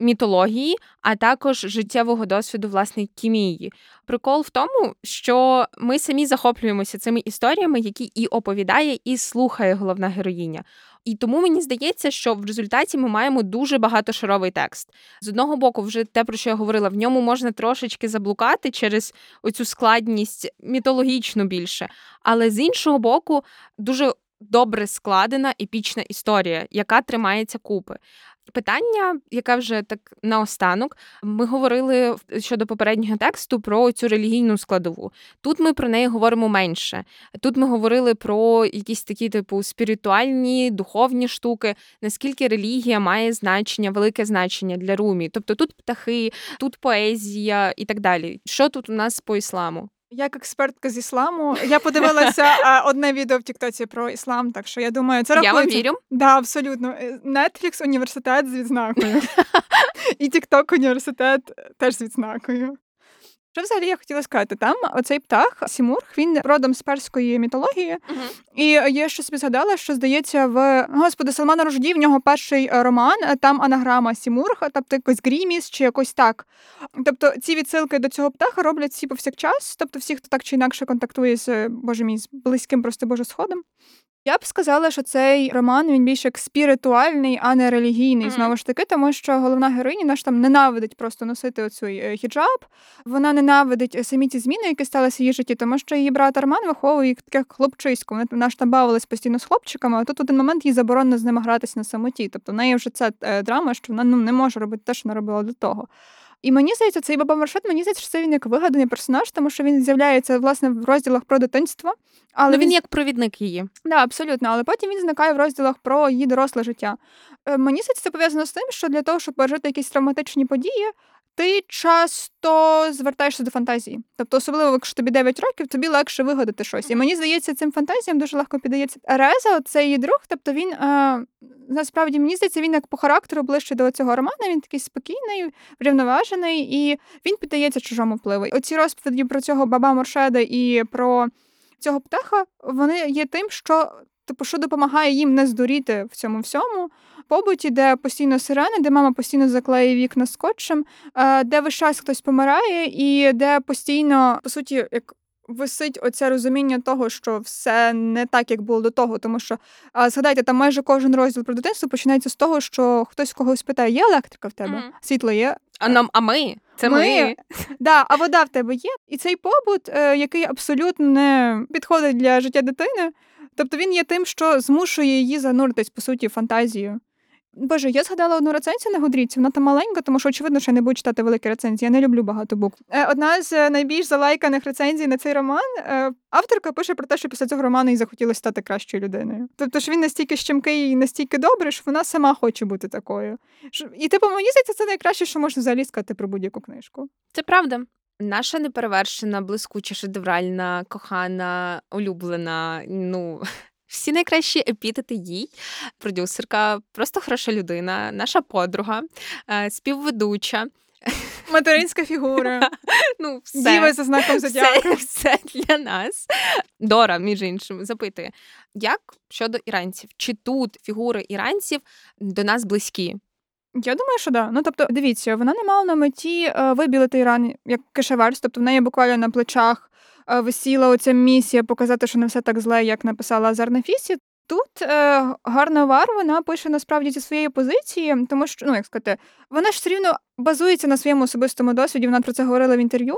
мітології, а також життєвого досвіду власне кімії. Прикол в тому, що ми самі захоплюємося цими історіями, які і оповідає, і слухає головна героїня. І тому мені здається, що в результаті ми маємо дуже багатошаровий текст. З одного боку, вже те, про що я говорила, в ньому можна трошечки заблукати через оцю складність мітологічну більше, але з іншого боку, дуже добре складена епічна історія, яка тримається купи. Питання, яке вже так наостанок, ми говорили щодо попереднього тексту про цю релігійну складову. Тут ми про неї говоримо менше. Тут ми говорили про якісь такі, типу, спіритуальні, духовні штуки, наскільки релігія має значення, велике значення для румі. Тобто тут птахи, тут поезія і так далі. Що тут у нас по ісламу?
Як експертка з ісламу, я подивилася одне відео в Тіктоці про іслам, так що я думаю, це рахується.
Я вам вірю.
Да, абсолютно. Netflix університет з відзнакою. І Тікток університет теж з відзнакою. Що взагалі я хотіла сказати? Там оцей птах Сімург, він родом з перської мітології, uh-huh. і я ще собі згадала, що здається, в господи Салмана Рожді в нього перший роман, там анаграма Сімург, тобто якось Гріміс чи якось так. Тобто ці відсилки до цього птаха роблять всі повсякчас, тобто всі, хто так чи інакше контактує з боже мій з близьким просто божосходом. Я б сказала, що цей роман він більш як спіритуальний, а не релігійний. Mm-hmm. Знову ж таки, тому що головна героїня наш там ненавидить просто носити оцей е, хіджаб. Вона ненавидить е, самі ці зміни, які сталися в її житті, тому що її брат Арман виховує їх таке хлопчисько. Вони наш там бавились постійно з хлопчиками, а тут один момент їй заборонено з ними гратися на самоті. Тобто в неї вже ця е, драма, що вона ну не може робити те, що вона робила до того. І мені здається, цей баба Маршрут, мені здається, що це він як вигаданий персонаж, тому що він з'являється власне в розділах про дитинство.
Але ну, він, він як провідник її.
Да, абсолютно. Але потім він зникає в розділах про її доросле життя. Е, мені здається, це пов'язано з тим, що для того, щоб пережити якісь травматичні події, ти часто звертаєшся до фантазії. Тобто, особливо, якщо тобі 9 років, тобі легше вигадати щось. І мені здається, цим фантазіям дуже легко піддається. Реза, це її друг, тобто він е, насправді мені здається, він як по характеру ближче до цього роману. Він такий спокійний, врівноважений, і він піддається чужому впливу. Оці розповіді про цього баба Моршеда і про цього птаха вони є тим, що типу, що допомагає їм не здуріти в цьому всьому побуті, де постійно сирени, де мама постійно заклеє вікна скотчем, е, де весь час хтось помирає, і де постійно, по суті, як висить оце розуміння того, що все не так, як було до того. Тому що згадайте, там майже кожен розділ про дитинство починається з того, що хтось когось питає: є електрика в тебе?
Мгм.
Світло є?
А нам, а ми? Це ми.
Ми. Да, а вода в тебе є. І цей побут, е, який абсолютно не підходить для життя дитини. Тобто він є тим, що змушує її зануритись, по суті, фантазію. Боже, я згадала одну рецензію на Гудріці, вона там маленька, тому що, очевидно, що я не буду читати великі рецензії. Я не люблю багато букв. Е, Одна з е, найбільш залайканих рецензій на цей роман. е, Авторка пише про те, що після цього роману їй захотілося стати кращою людиною. Тобто, що він настільки щемкий і настільки добрий, що вона сама хоче бути такою. І типу, мені здається, це найкраще, що можна взагалі сказати про будь-яку книжку.
Це правда. Наша неперевершена, блискуча, шедевральна, кохана, улюблена. Ну, всі найкращі епітети їй. Продюсерка, просто хороша людина, наша подруга, е, співведуча.
Материнська фігура,
Ну, все.
діва за знаком зодіаку.
Все, все для нас. Дора, між іншим, запитує, як щодо іранців? Чи тут фігури іранців до нас близькі?
Я думаю, що да. Ну тобто, дивіться, вона не мала на меті е, вибілити Іран як кишеварс, тобто в неї буквально на плечах е, висіла оця місія показати, що не все так зле, як написала Азар Нафісі. Тут е, гарна вар вона пише насправді зі своєї позиції, тому що, ну як сказати, вона ж все рівно базується на своєму особистому досвіді. Вона про це говорила в інтерв'ю.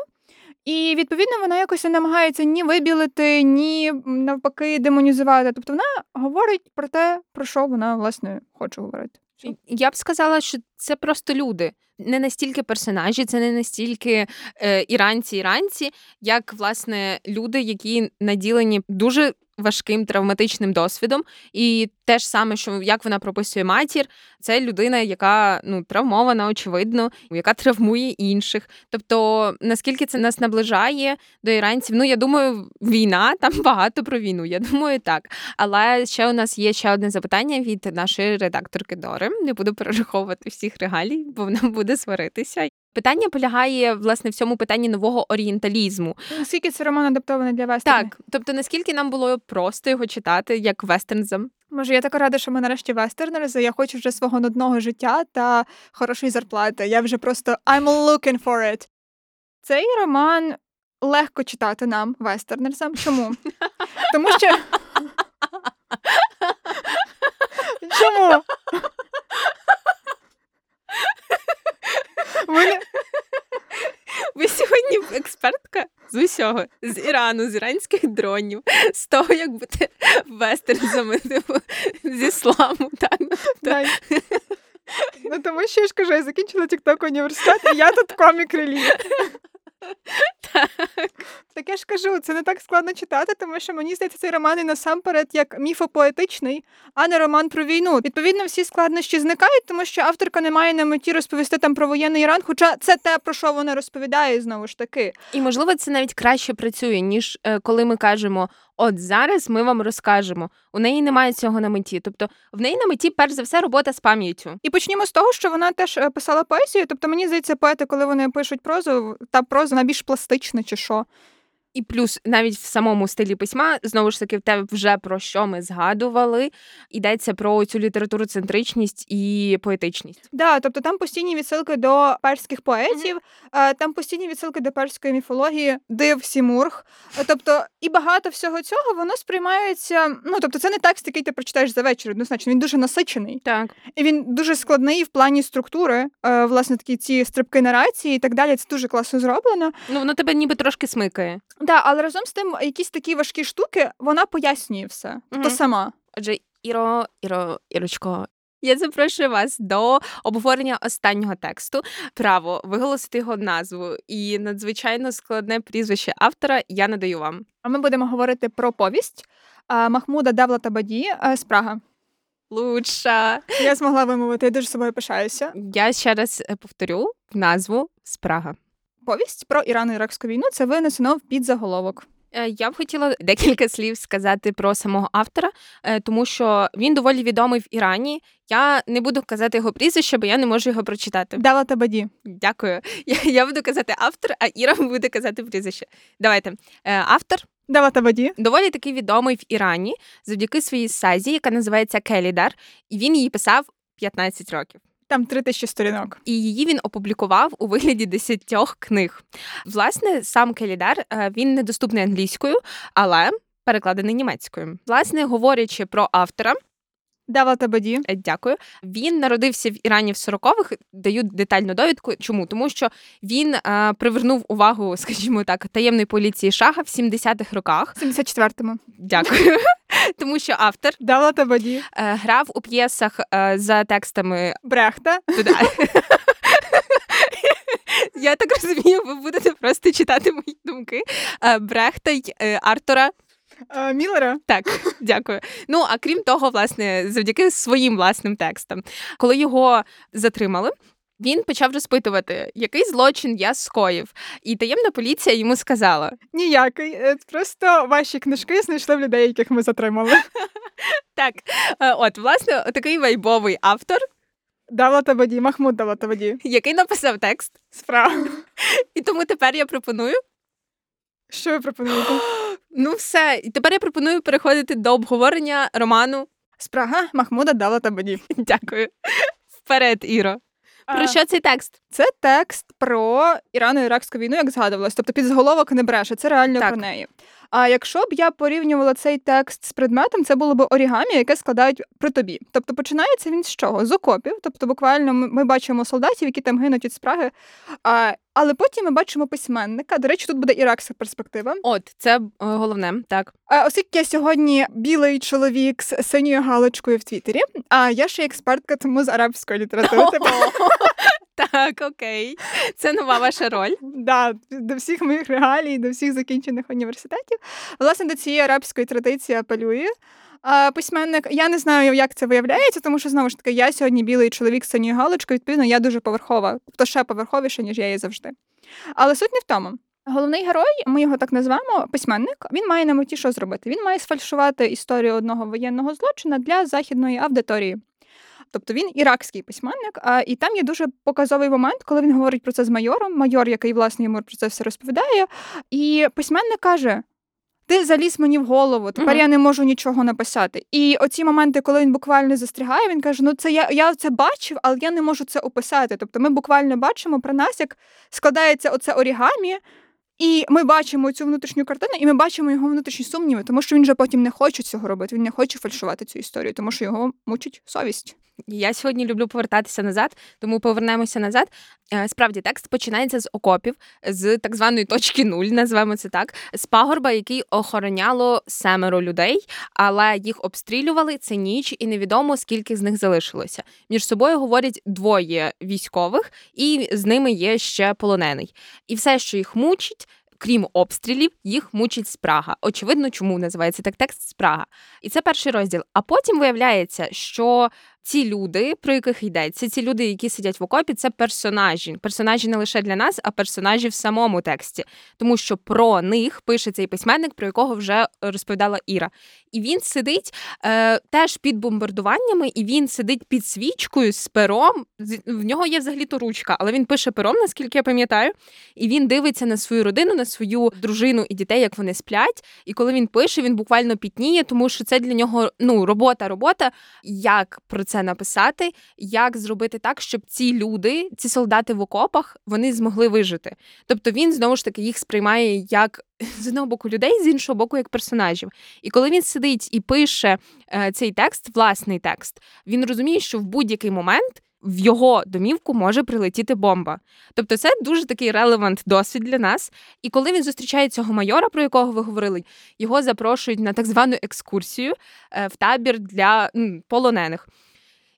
І відповідно вона якось намагається ні вибілити, ні навпаки демонізувати. Тобто вона говорить про те, про що вона власне хоче говорити.
Я б сказала, що це просто люди. Не настільки персонажі, це не настільки е, іранці-іранці, як власне люди, які наділені дуже важким травматичним досвідом. І те ж саме, що як вона прописує матір, це людина, яка ну травмована, очевидно, яка травмує інших. Тобто, наскільки це нас наближає до іранців? Ну я думаю, війна там багато про війну. Я думаю, так. Але ще у нас є ще одне запитання від нашої редакторки Дори. Не буду перераховувати всіх регалій, бо вона буде сваритися. Питання полягає власне в цьому питанні нового орієнталізму.
Наскільки це роман адаптований для вестернів?
Так, тобто наскільки нам було просто його читати як вестернзам?
Може, я така рада, що ми нарешті вестернерзи. Я хочу вже свого нудного життя та хорошої зарплати. Я вже просто I'm looking for it. Цей роман легко читати нам, вестернерзам. Чому? Тому що. Чому? Ви
Ви сьогодні експертка з усього, з Ірану, з іранських дронів, з того, як бути вестернзами, типу, з ісламу. Так? Ну.
Ну, тому що я ж кажу, я закінчила тікток університет, і я тут комік реліз.
Так.
Так я ж кажу, це не так складно читати, тому що мені здається, цей роман і насамперед як міфопоетичний, а не роман про війну. Відповідно, всі складнощі зникають, тому що авторка не має на меті розповісти там про воєнний Іран, хоча це те, про що вона розповідає знову ж таки.
І можливо, це навіть краще працює, ніж е, коли ми кажемо: от зараз ми вам розкажемо. У неї немає цього на меті. Тобто, в неї на меті, перш за все, робота з пам'яттю.
І почнімо з того, що вона теж е, писала поезію. Тобто, мені здається, поети, коли вони пишуть прозу, та проза вона більш пластична чи що.
І плюс навіть в самому стилі письма, знову ж таки, в те вже про що ми згадували, йдеться про цю літературу центричність і поетичність.
Да, тобто там постійні відсилки до перських поетів, е, там постійні відсилки до перської міфології, див Сімург. Е, Тобто, і багато всього цього воно сприймається. Ну тобто, це не текст, який ти прочитаєш за вечір. Однозначно, він дуже насичений.
Так.
І він дуже складний в плані структури, е, власне, такі ці стрибки нарації і так далі. Це дуже класно зроблено.
Ну воно тебе ніби трошки смикає.
Да, але разом з тим, якісь такі важкі штуки, вона пояснює все. Тобто
Мгм.
сама.
Отже, Іро, Іро, Ірочко. Я запрошую вас до обговорення останнього тексту. Право виголосити його назву і надзвичайно складне прізвище автора я надаю вам.
А ми будемо говорити про повість Махмуда Девлата Баді е, з Прага.
Лучша.
Я змогла вимовити, я дуже собою пишаюся.
Я ще раз е, повторю назву Спрага.
Повість про Ірано-Іракську війну це винесено в підзаголовок.
Е, Я б хотіла декілька слів сказати про самого автора, е, тому що він доволі відомий в Ірані. Я не буду казати його прізвище, бо я не можу його прочитати.
Девлата Баді.
Дякую. Я, я буду казати автор, а Іра буде казати прізвище. Давайте. Е, Автор
Девлата Баді.
доволі таки відомий в Ірані завдяки своїй сазі, яка називається Келідар, і він її писав 15 років.
Там три тисячі сторінок.
І її він опублікував у вигляді десятьох книг. Власне, сам Келідар е, він недоступний англійською, але перекладений німецькою. Власне, говорячи про автора,
Табаді.
Е, Дякую. Він народився в Ірані в 40-х. Даю детальну довідку. Чому? Тому що він е, привернув увагу, скажімо так, таємної поліції Шаха в 70-х роках.
В 74-му.
Дякую. Тому що автор
Табаді.
е, грав у п'єсах е, за текстами
Брехта.
Я так розумію, ви будете просто читати мої думки. Е, Брехта й е, Артура.
Е, Міллера.
Так, дякую. Ну а крім того, власне, завдяки своїм власним текстам, коли його затримали. Він почав розпитувати, який злочин я скоїв, і таємна поліція йому сказала:
Ніякий. Е, Просто ваші книжки знайшли в людей, яких ми затримали.
так, е, от, власне, такий вайбовий автор,
Дава Табаді, Махмуд Дава Табаді.
який написав текст.
Справа.
І тому тепер я пропоную.
Що ви пропонуєте?
Ну, все, і тепер я пропоную переходити до обговорення роману.
Спрага Махмуда Дава Табаді.
Дякую. Вперед, Іро. Про що цей текст?
Це текст про Ірано-Іракську війну, як згадувалось. Тобто підзаголовок не бреше, це реально
Так.
про неї. А якщо б я порівнювала цей текст з предметом, це було б орігамі, яке складають при тобі. Тобто починається він з чого? З окопів. Тобто, буквально ми, ми бачимо солдатів, які там гинуть від спраги. А, але потім ми бачимо письменника. До речі, тут буде іракська перспектива.
От, це е, головне, так.
А, оскільки я сьогодні білий чоловік з синьою галочкою в Твіттері, а я ще експертка тому з арабської літератури.
Так, окей. Це нова ваша роль.
Да, до всіх моїх регалій, до всіх закінчених університетів. Власне, до цієї арабської традиції апелює. Письменник, я не знаю, як це виявляється, тому що знову ж таки я сьогодні білий чоловік з синьою галочкою, відповідно, я дуже поверхова, тобто ще поверховіше, ніж я є завжди. Але суть не в тому. Головний герой, ми його так назвемо, письменник. Він має на меті що зробити? Він має сфальшувати історію одного воєнного злочину для західної аудиторії. Тобто він іракський письменник, а і там є дуже показовий момент, коли він говорить про це з майором. Майор, який власне йому про це все розповідає, і письменник каже: Ти заліз мені в голову, тепер
Мгм.
я не можу нічого написати. І оці моменти, коли він буквально застрягає, він каже: Ну, це я, я це бачив, але я не можу це описати. Тобто, ми буквально бачимо про нас, як складається оце орігамі. І ми бачимо цю внутрішню картину, і ми бачимо його внутрішні сумніви, тому що він же потім не хоче цього робити. Він не хоче фальшувати цю історію, тому що його мучить совість.
Я сьогодні люблю повертатися назад, тому повернемося назад. Е, Справді, текст починається з окопів, з так званої точки нуль, називаємо це так, з пагорба, який охороняло семеро людей, але їх обстрілювали це ніч, і невідомо скільки з них залишилося. Між собою говорять двоє військових, і з ними є ще полонений. І все, що їх мучить. Крім обстрілів, їх мучить спрага. Очевидно, чому називається так текст спрага. І це перший розділ. А потім виявляється, що ці люди, про яких йдеться, ці люди, які сидять в окопі, це персонажі. Персонажі не лише для нас, а персонажі в самому тексті, тому що про них пише цей письменник, про якого вже розповідала Іра. І він сидить е, теж під бомбардуваннями, і він сидить під свічкою з пером. В нього є взагалі то ручка, але він пише пером, наскільки я пам'ятаю. І він дивиться на свою родину, на свою дружину і дітей, як вони сплять. І коли він пише, він буквально пітніє, тому що це для нього ну робота, робота. Як про це написати, як зробити так, щоб ці люди, ці солдати в окопах, вони змогли вижити. Тобто він знову ж таки їх сприймає як з одного боку людей, з іншого боку, як персонажів. І коли він сидить і пише е, цей текст, власний текст, він розуміє, що в будь-який момент. В його домівку може прилетіти бомба. Тобто це дуже такий релевант досвід для нас. І коли він зустрічає цього майора, про якого ви говорили, його запрошують на так звану екскурсію е, в табір для полонених.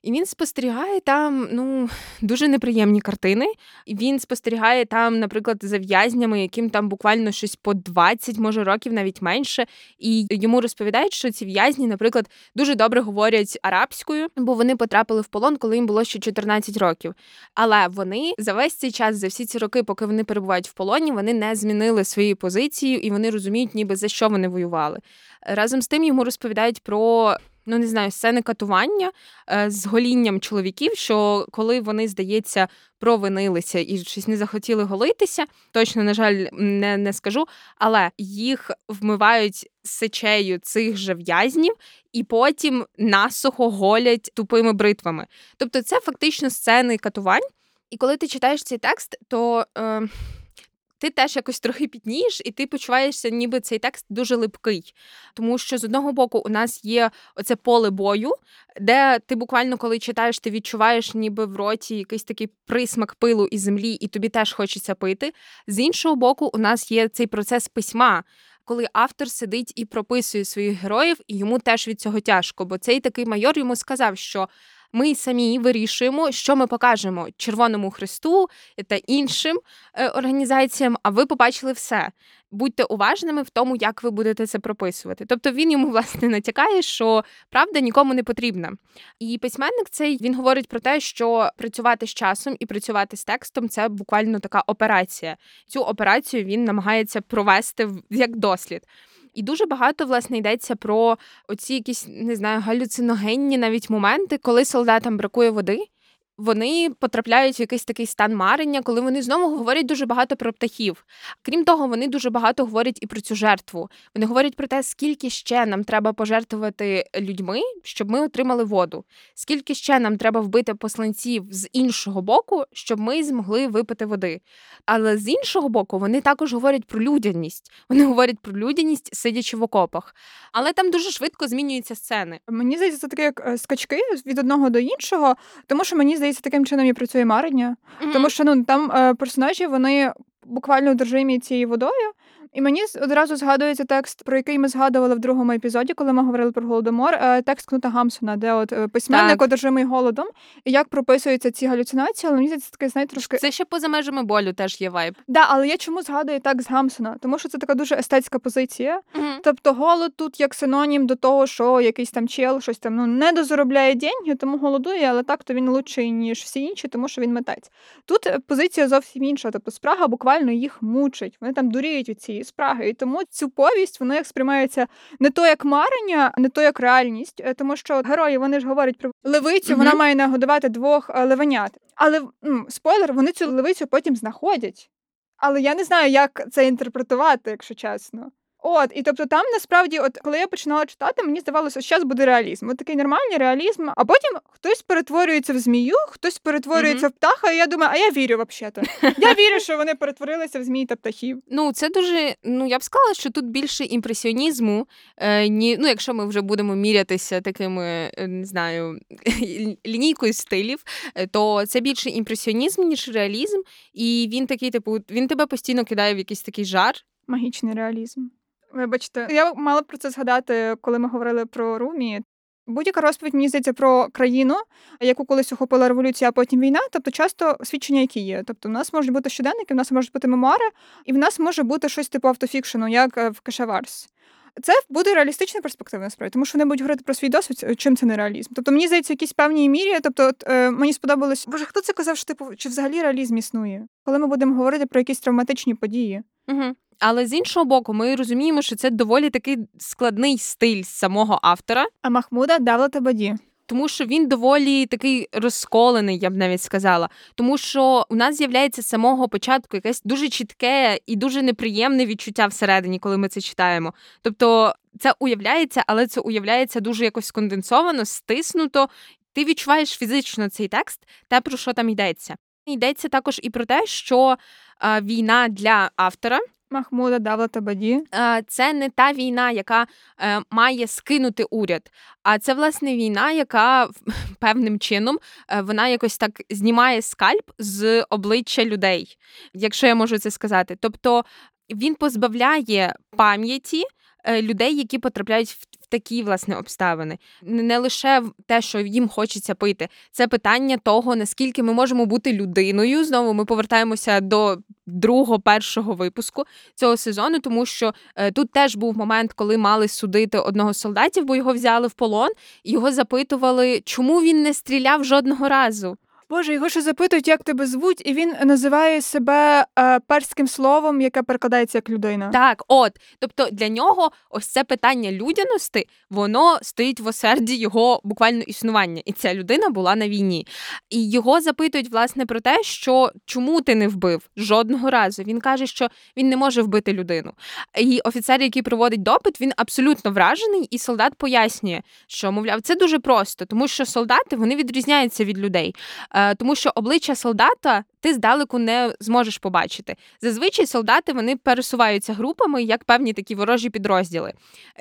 І він спостерігає там ну дуже неприємні картини. Він спостерігає там, наприклад, за в'язнями, яким там буквально щось по 20, може років, навіть менше. І йому розповідають, що ці в'язні, наприклад, дуже добре говорять арабською, бо вони потрапили в полон, коли їм було ще 14 років. Але вони за весь цей час, за всі ці роки, поки вони перебувають в полоні, вони не змінили свої позиції і вони розуміють, ніби за що вони воювали. Разом з тим йому розповідають про ну не знаю, сцени катування е, з голінням чоловіків, що коли вони, здається, провинилися і щось не захотіли голитися, точно, на жаль, не, не скажу, але їх вмивають сечею цих же в'язнів. І потім насухо голять тупими бритвами. Тобто, це фактично сцени катувань. І коли ти читаєш цей текст, то е, ти теж якось трохи пітнієш, і ти почуваєшся, ніби цей текст дуже липкий. Тому що з одного боку у нас є оце поле бою, де ти буквально, коли читаєш, ти відчуваєш, ніби в роті якийсь такий присмак пилу і землі, і тобі теж хочеться пити. З іншого боку, у нас є цей процес письма. Коли автор сидить і прописує своїх героїв, і йому теж від цього тяжко, бо цей такий майор йому сказав, що ми самі вирішуємо, що ми покажемо Червоному Христу та іншим е, організаціям. А ви побачили все. Будьте уважними в тому, як ви будете це прописувати. Тобто він йому власне натякає, що правда нікому не потрібна. І письменник цей він говорить про те, що працювати з часом і працювати з текстом це буквально така операція. Цю операцію він намагається провести як дослід. І дуже багато власне йдеться про оці якісь не знаю галюциногенні навіть моменти, коли солдатам бракує води вони потрапляють в якийсь такий стан марення, коли вони знову говорять дуже багато про птахів. Крім того, вони дуже багато говорять і про цю жертву. Вони говорять про те, скільки ще нам треба пожертвувати людьми, щоб ми отримали воду, скільки ще нам треба вбити посланців з іншого боку, щоб ми змогли випити води. Але з іншого боку, вони також говорять про людяність. Вони говорять про людяність, сидячи в окопах. Але там дуже швидко змінюються сцени.
Мені здається, це таке як е, скачки від одного до іншого, тому що мені здається здається, таким чином і працює марення. Mm-hmm. Тому що ну там е, персонажі вони буквально одержимі цією водою. І мені одразу згадується текст, про який ми згадували в другому епізоді, коли ми говорили про голодомор. Е, текст Кнута Гамсона, де от е, письменник так. одержимий голодом, і як прописуються ці галюцинації, але мені здається, таке знаєте, трошки
це ще поза межами болю теж є вайб.
Да, але я чому згадую так з Гамсона? Тому що це така дуже естетська позиція. mm Тобто, голод тут як синонім до того, що якийсь там чел щось там ну не дозаробляє деньги, тому голодує, але так то він лучший ніж всі інші, тому що він митець. Тут позиція зовсім інша. Тобто, спрага буквально їх мучить. Вони там дуріють від цієї цієї спраги. І тому цю повість воно як сприймається не то як марення, не то як реальність, е, тому що герої вони ж говорять про левицю, mm-hmm. вона має нагодувати двох е, левенят. Але м, спойлер, вони цю левицю потім знаходять. Але я не знаю, як це інтерпретувати, якщо чесно. От, і тобто там насправді, от коли я починала читати, мені здавалося, що зараз буде реалізм. От такий нормальний реалізм. А потім хтось перетворюється в змію, хтось перетворюється mm-hmm. в птаха. І я думаю, а я вірю взагалі. Я вірю, що вони перетворилися в змій та птахів.
Ну це дуже. Ну я б сказала, що тут більше імпресіонізму. Е, ні, Ну, якщо ми вже будемо мірятися такими, е, не знаю, лінійкою стилів, е, то це більше імпресіонізм, ніж реалізм. І він такий, типу, він тебе постійно кидає в якийсь такий жар.
Магічний реалізм. Вибачте, я мала про це згадати, коли ми говорили про Румі. Будь-яка розповідь мені здається про країну, яку колись охопила революція, а потім війна, тобто часто свідчення, які є. Тобто, в нас можуть бути щоденники, в нас можуть бути мемуари, і в нас може бути щось типу автофікшену, як е, в Кешаварс. Це буде реалістична перспектива насправді, тому що вони будуть говорити про свій досвід, чим це не реалізм. Тобто мені здається, в якійсь певній мірі. Тобто, от, е, мені сподобалось, боже, хто це казав, що типу, чи взагалі реалізм існує, коли ми будемо говорити про якісь травматичні події.
Угу. Але з іншого боку, ми розуміємо, що це доволі такий складний стиль самого автора.
А Махмуда Давлета Баді.
Тому що він доволі такий розколений, я б навіть сказала. Тому що у нас з'являється з самого початку якесь дуже чітке і дуже неприємне відчуття всередині, коли ми це читаємо. Тобто це уявляється, але це уявляється дуже якось сконденсовано, стиснуто. Ти відчуваєш фізично цей текст, те про що там йдеться. Йдеться також і про те, що війна для автора.
Махмуда Давлата Баді.
Це не та війна, яка е, має скинути уряд, а це власне війна, яка певним чином е, вона якось так знімає скальп з обличчя людей, якщо я можу це сказати. Тобто він позбавляє пам'яті Е, людей, які потрапляють в такі власне обставини. Не лише те, що їм хочеться пити, це питання того, наскільки ми можемо бути людиною. Знову ми повертаємося до другого першого випуску цього сезону, тому що е, тут теж був момент, коли мали судити одного з солдатів, бо його взяли в полон, і його запитували, чому він не стріляв жодного разу.
Боже, його ще запитують, як тебе звуть, і він називає себе е, перським словом, яке перекладається як людина.
Так, от тобто для нього ось це питання людяності, воно стоїть в осерді його буквально існування, і ця людина була на війні. І його запитують власне про те, що чому ти не вбив жодного разу. Він каже, що він не може вбити людину. І офіцер, який проводить допит, він абсолютно вражений, і солдат пояснює, що мовляв, це дуже просто, тому що солдати вони відрізняються від людей, Е, тому що обличчя солдата ти здалеку не зможеш побачити. Зазвичай солдати вони пересуваються групами як певні такі ворожі підрозділи.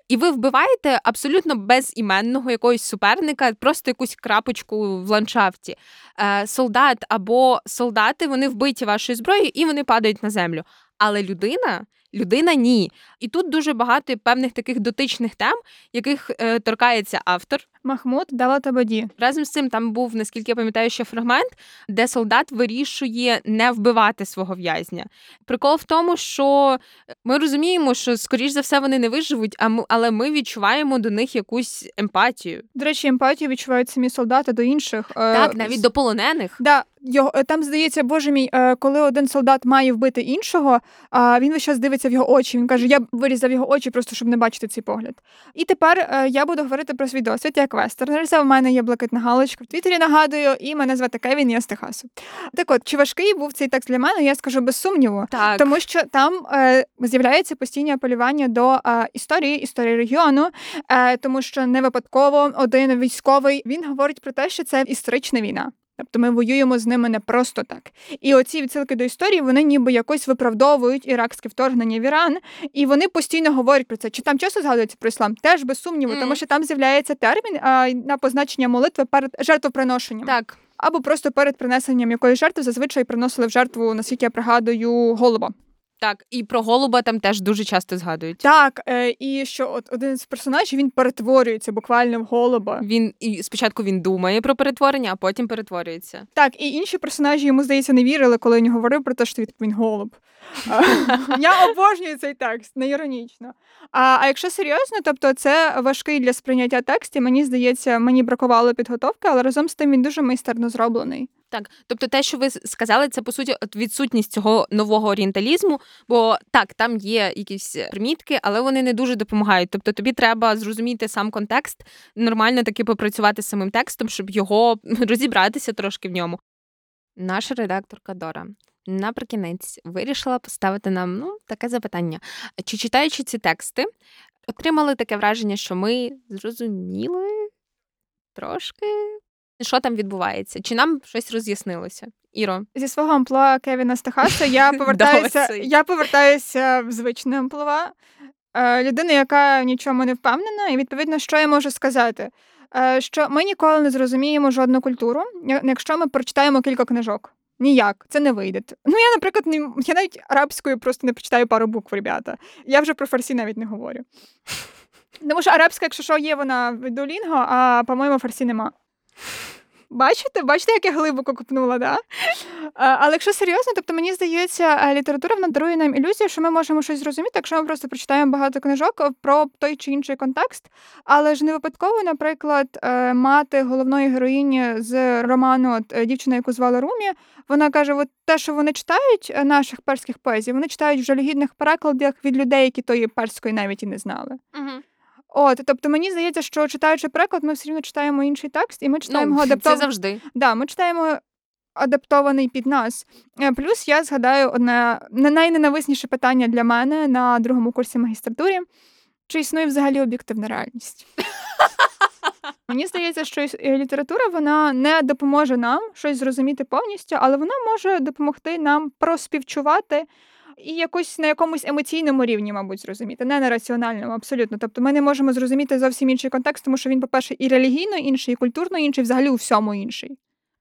І ви вбиваєте абсолютно безіменного якогось суперника, просто якусь крапочку в ландшафті. Е, Солдат або солдати вони вбиті вашою зброєю і вони падають на землю. Але людина. Людина ні. І тут дуже багато певних таких дотичних тем, яких е, торкається автор.
Махмуд Даватабаді.
Разом з цим там був, наскільки я пам'ятаю, ще фрагмент, де солдат вирішує не вбивати свого в'язня. Прикол в тому, що ми розуміємо, що скоріш за все вони не виживуть, але ми відчуваємо до них якусь емпатію.
До речі, емпатію відчувають самі солдати до інших. Е,
Так, навіть до полонених.
Да, його е, там здається, боже мій, е, коли один солдат має вбити іншого, а він весь час дивиться в його очі. Він каже: Я вирізав його очі, просто щоб не бачити цей погляд. І тепер е, я буду говорити про свій досвід як вестернер. Це в мене є блакитна галочка в Твіттері, нагадую, і мене звати Кевін, я з Техасу. Так от, чи важкий був цей текст для мене? Я скажу без сумніву.
Так.
Тому що там е, з'являється постійне апелювання до е, історії, історії регіону, е, тому що не випадково один військовий він говорить про те, що це історична війна. Тобто ми воюємо з ними не просто так. І оці відсилки до історії вони ніби якось виправдовують іракське вторгнення в Іран, і вони постійно говорять про це. Чи там часто згадується про іслам? Теж без сумніву,
mm.
тому що там з'являється термін а, на позначення молитви перед жертвоприношенням.
Так.
Або просто перед принесенням якоїсь жертви зазвичай приносили в жертву, наскільки я пригадую, голуба.
Так, і про голуба там теж дуже часто згадують.
Так, е, і що от один з персонажів він перетворюється буквально в голуба.
Він і спочатку він думає про перетворення, а потім перетворюється.
Так, і інші персонажі йому здається не вірили, коли він говорив про те, що він- він голуб. Я обожнюю цей текст, не іронічно. А, а якщо серйозно, тобто це важкий для сприйняття текст, і мені здається, мені бракувало підготовки, але разом з тим він дуже майстерно зроблений.
Так, тобто те, що ви сказали, це по суті відсутність цього нового орієнталізму. Бо так, там є якісь примітки, але вони не дуже допомагають. Тобто тобі треба зрозуміти сам контекст, нормально таки попрацювати з самим текстом, щоб його розібратися трошки в ньому. Наша редакторка Дора наприкінець вирішила поставити нам ну, таке запитання: чи читаючи ці тексти, отримали таке враження, що ми зрозуміли трошки, що там відбувається? Чи нам щось роз'яснилося? Іро,
Зі свого амплуа Кевіна Стахаса я повертаюся, я повертаюся в звичне амплуа. Е, Людина, яка в нічому не впевнена, і відповідно, що я можу сказати? Е, Що ми ніколи не зрозуміємо жодну культуру, якщо ми прочитаємо кілька книжок. Ніяк, це не вийде. Ну, я, наприклад, не я навіть арабською просто не прочитаю пару букв, ребята. Я вже про фарсі навіть не говорю. Тому що арабська, якщо що, є вона в Duolingo, а по-моєму, фарсі нема. Бачите, бачите, як я глибоко копнула, да? Але якщо серйозно, тобто мені здається, е, література вона дарує нам ілюзію, що ми можемо щось зрозуміти, якщо ми просто прочитаємо багато книжок е, про той чи інший контекст. Але ж не випадково, наприклад, е, мати головної героїні з роману дівчина, яку звали Румі, вона каже: от те, що вони читають наших перських поезій, вони читають в жалюгідних перекладах від людей, які тої перської навіть і не знали.
угу.
От, тобто мені здається, що читаючи переклад, ми все рівно читаємо інший текст, і ми читаємо його
ну, це завжди.
Да, ми читаємо адаптований під нас. Е, Плюс я згадаю одне не найненависніше питання для мене на другому курсі магістратури. Чи існує взагалі об'єктивна реальність? Мені здається, що е, література вона не допоможе нам щось зрозуміти повністю, але вона може допомогти нам проспівчувати і якось на якомусь емоційному рівні, мабуть, зрозуміти, не на раціональному, абсолютно. Тобто ми не можемо зрозуміти зовсім інший контекст, тому що він, по-перше, і релігійно інший, і культурно інший, взагалі у всьому інший.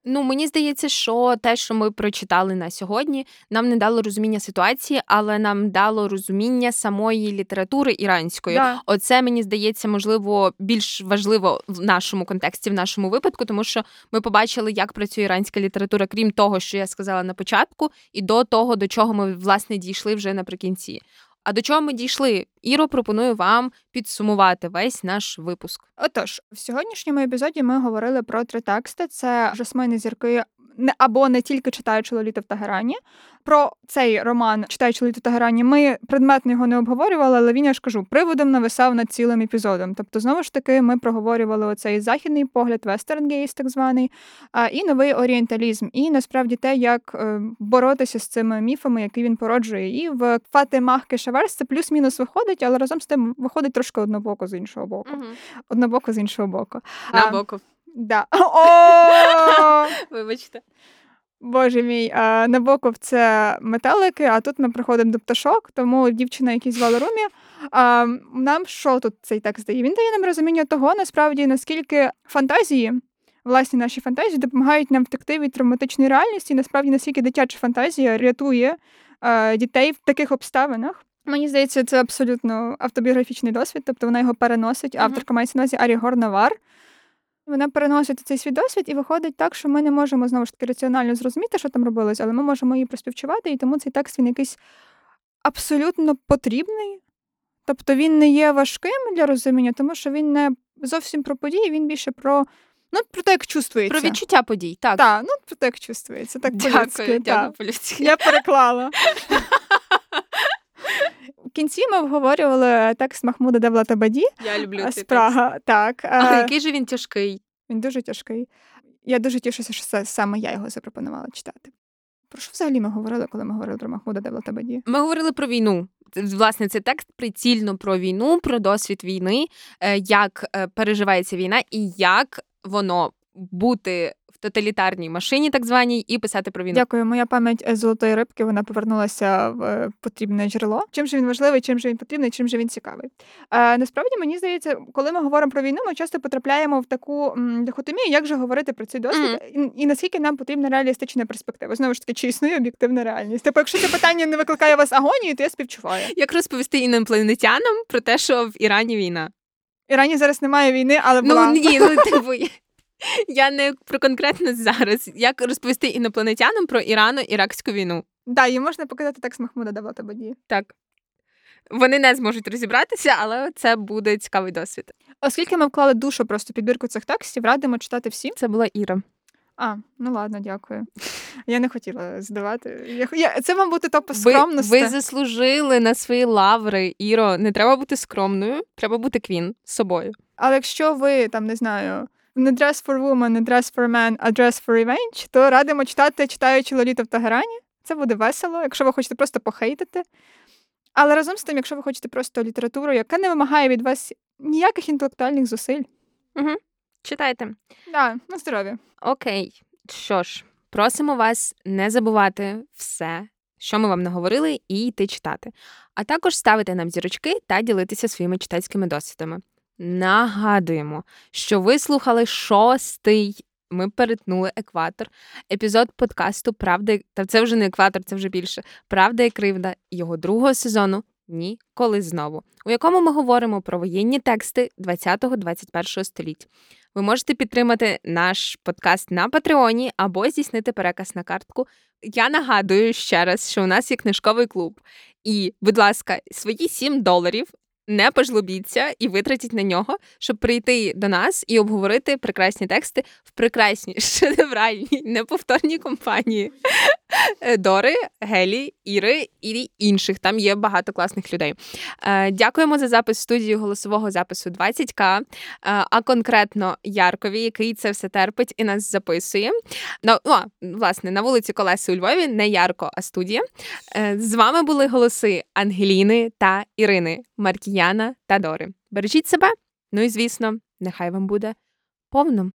Ну, мені здається, що те, що ми прочитали на сьогодні, нам не дало розуміння ситуації, але нам дало розуміння самої літератури іранської.
Да.
Оце мені здається, можливо, більш важливо в нашому контексті, в нашому випадку, тому що ми побачили, як працює іранська література, крім того, що я сказала на початку, і до того, до чого ми власне дійшли вже наприкінці. А до чого ми дійшли? Іро пропоную вам підсумувати весь наш випуск.
Отож, в сьогоднішньому епізоді ми говорили про три тексти: це жасмини зірки. Не або не тільки читаючи Лоліту в Тагерані. Про цей роман читаючи Лоліту в Тагерані, ми предметно його не обговорювали, але він я ж кажу, приводом нависав над цілим епізодом. Тобто, знову ж таки, ми проговорювали оцей західний погляд, вестерн гейс, так званий, а, і новий орієнталізм, і насправді те, як е, боротися з цими міфами, які він породжує. І в Фатимах Кешаверс це плюс-мінус виходить, але разом з тим виходить трошки однобоко з іншого боку.
Мгм.
Однобоко з іншого боку.
На боку.
Да. О!
Вибачте.
Боже мій, а, Набоков це метелики, а тут ми приходимо до пташок, тому дівчина, який звали Румі. А, нам що тут цей текст дає? Він дає нам розуміння того, насправді, наскільки фантазії, власні наші фантазії, допомагають нам втекти від травматичної реальності, і насправді наскільки дитяча фантазія рятує е, дітей в таких обставинах. Мені здається, це абсолютно автобіографічний досвід, тобто вона його переносить. Авторка мається на увазі Арі Горнавар. Вона переносить цей свій досвід, і виходить так, що ми не можемо знову ж таки раціонально зрозуміти, що там робилось, але ми можемо її проспівчувати, і тому цей текст він якийсь абсолютно потрібний. Тобто він не є важким для розуміння, тому що він не зовсім про події, він більше про, ну, про те, як чувствується.
Про відчуття подій. Так.
Так, ну про те, як чувствується. Так
Дякую,
по-людськи,
дякую по-людськи.
Я переклала. В кінці ми обговорювали текст Махмуда Давлатабаді
Я люблю цей
з
текст.
Так,
Але
е,
який же він тяжкий.
він дуже тяжкий. Я дуже тішуся, що це саме я його запропонувала читати. Про що взагалі ми говорили, коли ми говорили про Махмуда Давлатабаді?
Ми говорили про війну. Власне, це текст прицільно про війну, про досвід війни, е, як е, переживається війна і як воно бути в тоталітарній машині, так званій, і писати про війну.
Дякую, моя пам'ять золотої рибки вона повернулася в е, потрібне джерело. Чим же він важливий, чим же він потрібний, чим же він цікавий. Е, насправді мені здається, коли ми говоримо про війну, ми часто потрапляємо в таку м, дихотомію, як же говорити про цей досвід, і, і наскільки нам потрібна реалістична перспектива. Знову ж таки, чи існує об'єктивна реальність? Тобто, якщо це питання не викликає вас агонію, то я співчуваю.
Як розповісти інопланетянам про те, що в Ірані війна?
Ірані зараз немає війни, але була.
Ну ні, ну типу. Я- не про конкретно зараз. Як розповісти інопланетянам про Ірано-Іракську війну?
Да, їй можна показати текст Махмуда Давлатабаді.
Так. Вони не зможуть розібратися, але це буде цікавий досвід.
Оскільки ми вклали душу просто підбірку цих текстів, радимо читати всім.
Це була Іра.
А, ну ладно, дякую. Я не хотіла здавати. Я, я, це, мабуть, то по
Ви,
скромності.
ви заслужили на свої лаври, Іро. Не треба бути скромною, треба бути квін з собою.
Але якщо ви там не знаю, не dress for woman, не dress for man, а dress for revenge, то радимо читати, читаючи Лоліту в Тагерані. Це буде весело, якщо ви хочете просто похейтити. Але разом з тим, якщо ви хочете просто літературу, яка не вимагає від вас ніяких інтелектуальних зусиль.
Читайте.
Да, на здоров'я.
Окей, що ж, просимо вас не забувати все, що ми вам наговорили, і йти читати. А також ставити нам зірочки та ділитися своїми читацькими досвідами. Нагадуємо, що ви слухали шостий. Ми перетнули екватор. Епізод подкасту Правда, та це вже не екватор, це вже більше. Правда і кривда його другого сезону Ніколи знову, у якому ми говоримо про воєнні тексти 20-21 століття. Ви можете підтримати наш подкаст на Патреоні або здійснити переказ на картку. Я нагадую ще раз, що у нас є книжковий клуб. І, будь ласка, свої 7 доларів не пожлобіться і витратіть на нього, щоб прийти до нас і обговорити прекрасні тексти в прекрасній шедевральній неповторній компанії Дори, Гелі, Іри і інших. Там є багато класних людей. Е, Дякуємо за запис студії голосового запису 20К, е, а конкретно Яркові, який це все терпить і нас записує. Ну, власне, на вулиці Колеси у Львові, не Ярко, а студія. Е, З вами були голоси Ангеліни та Ірини, Маркіяна та Дори. Бережіть себе. Ну і звісно, нехай вам буде повно.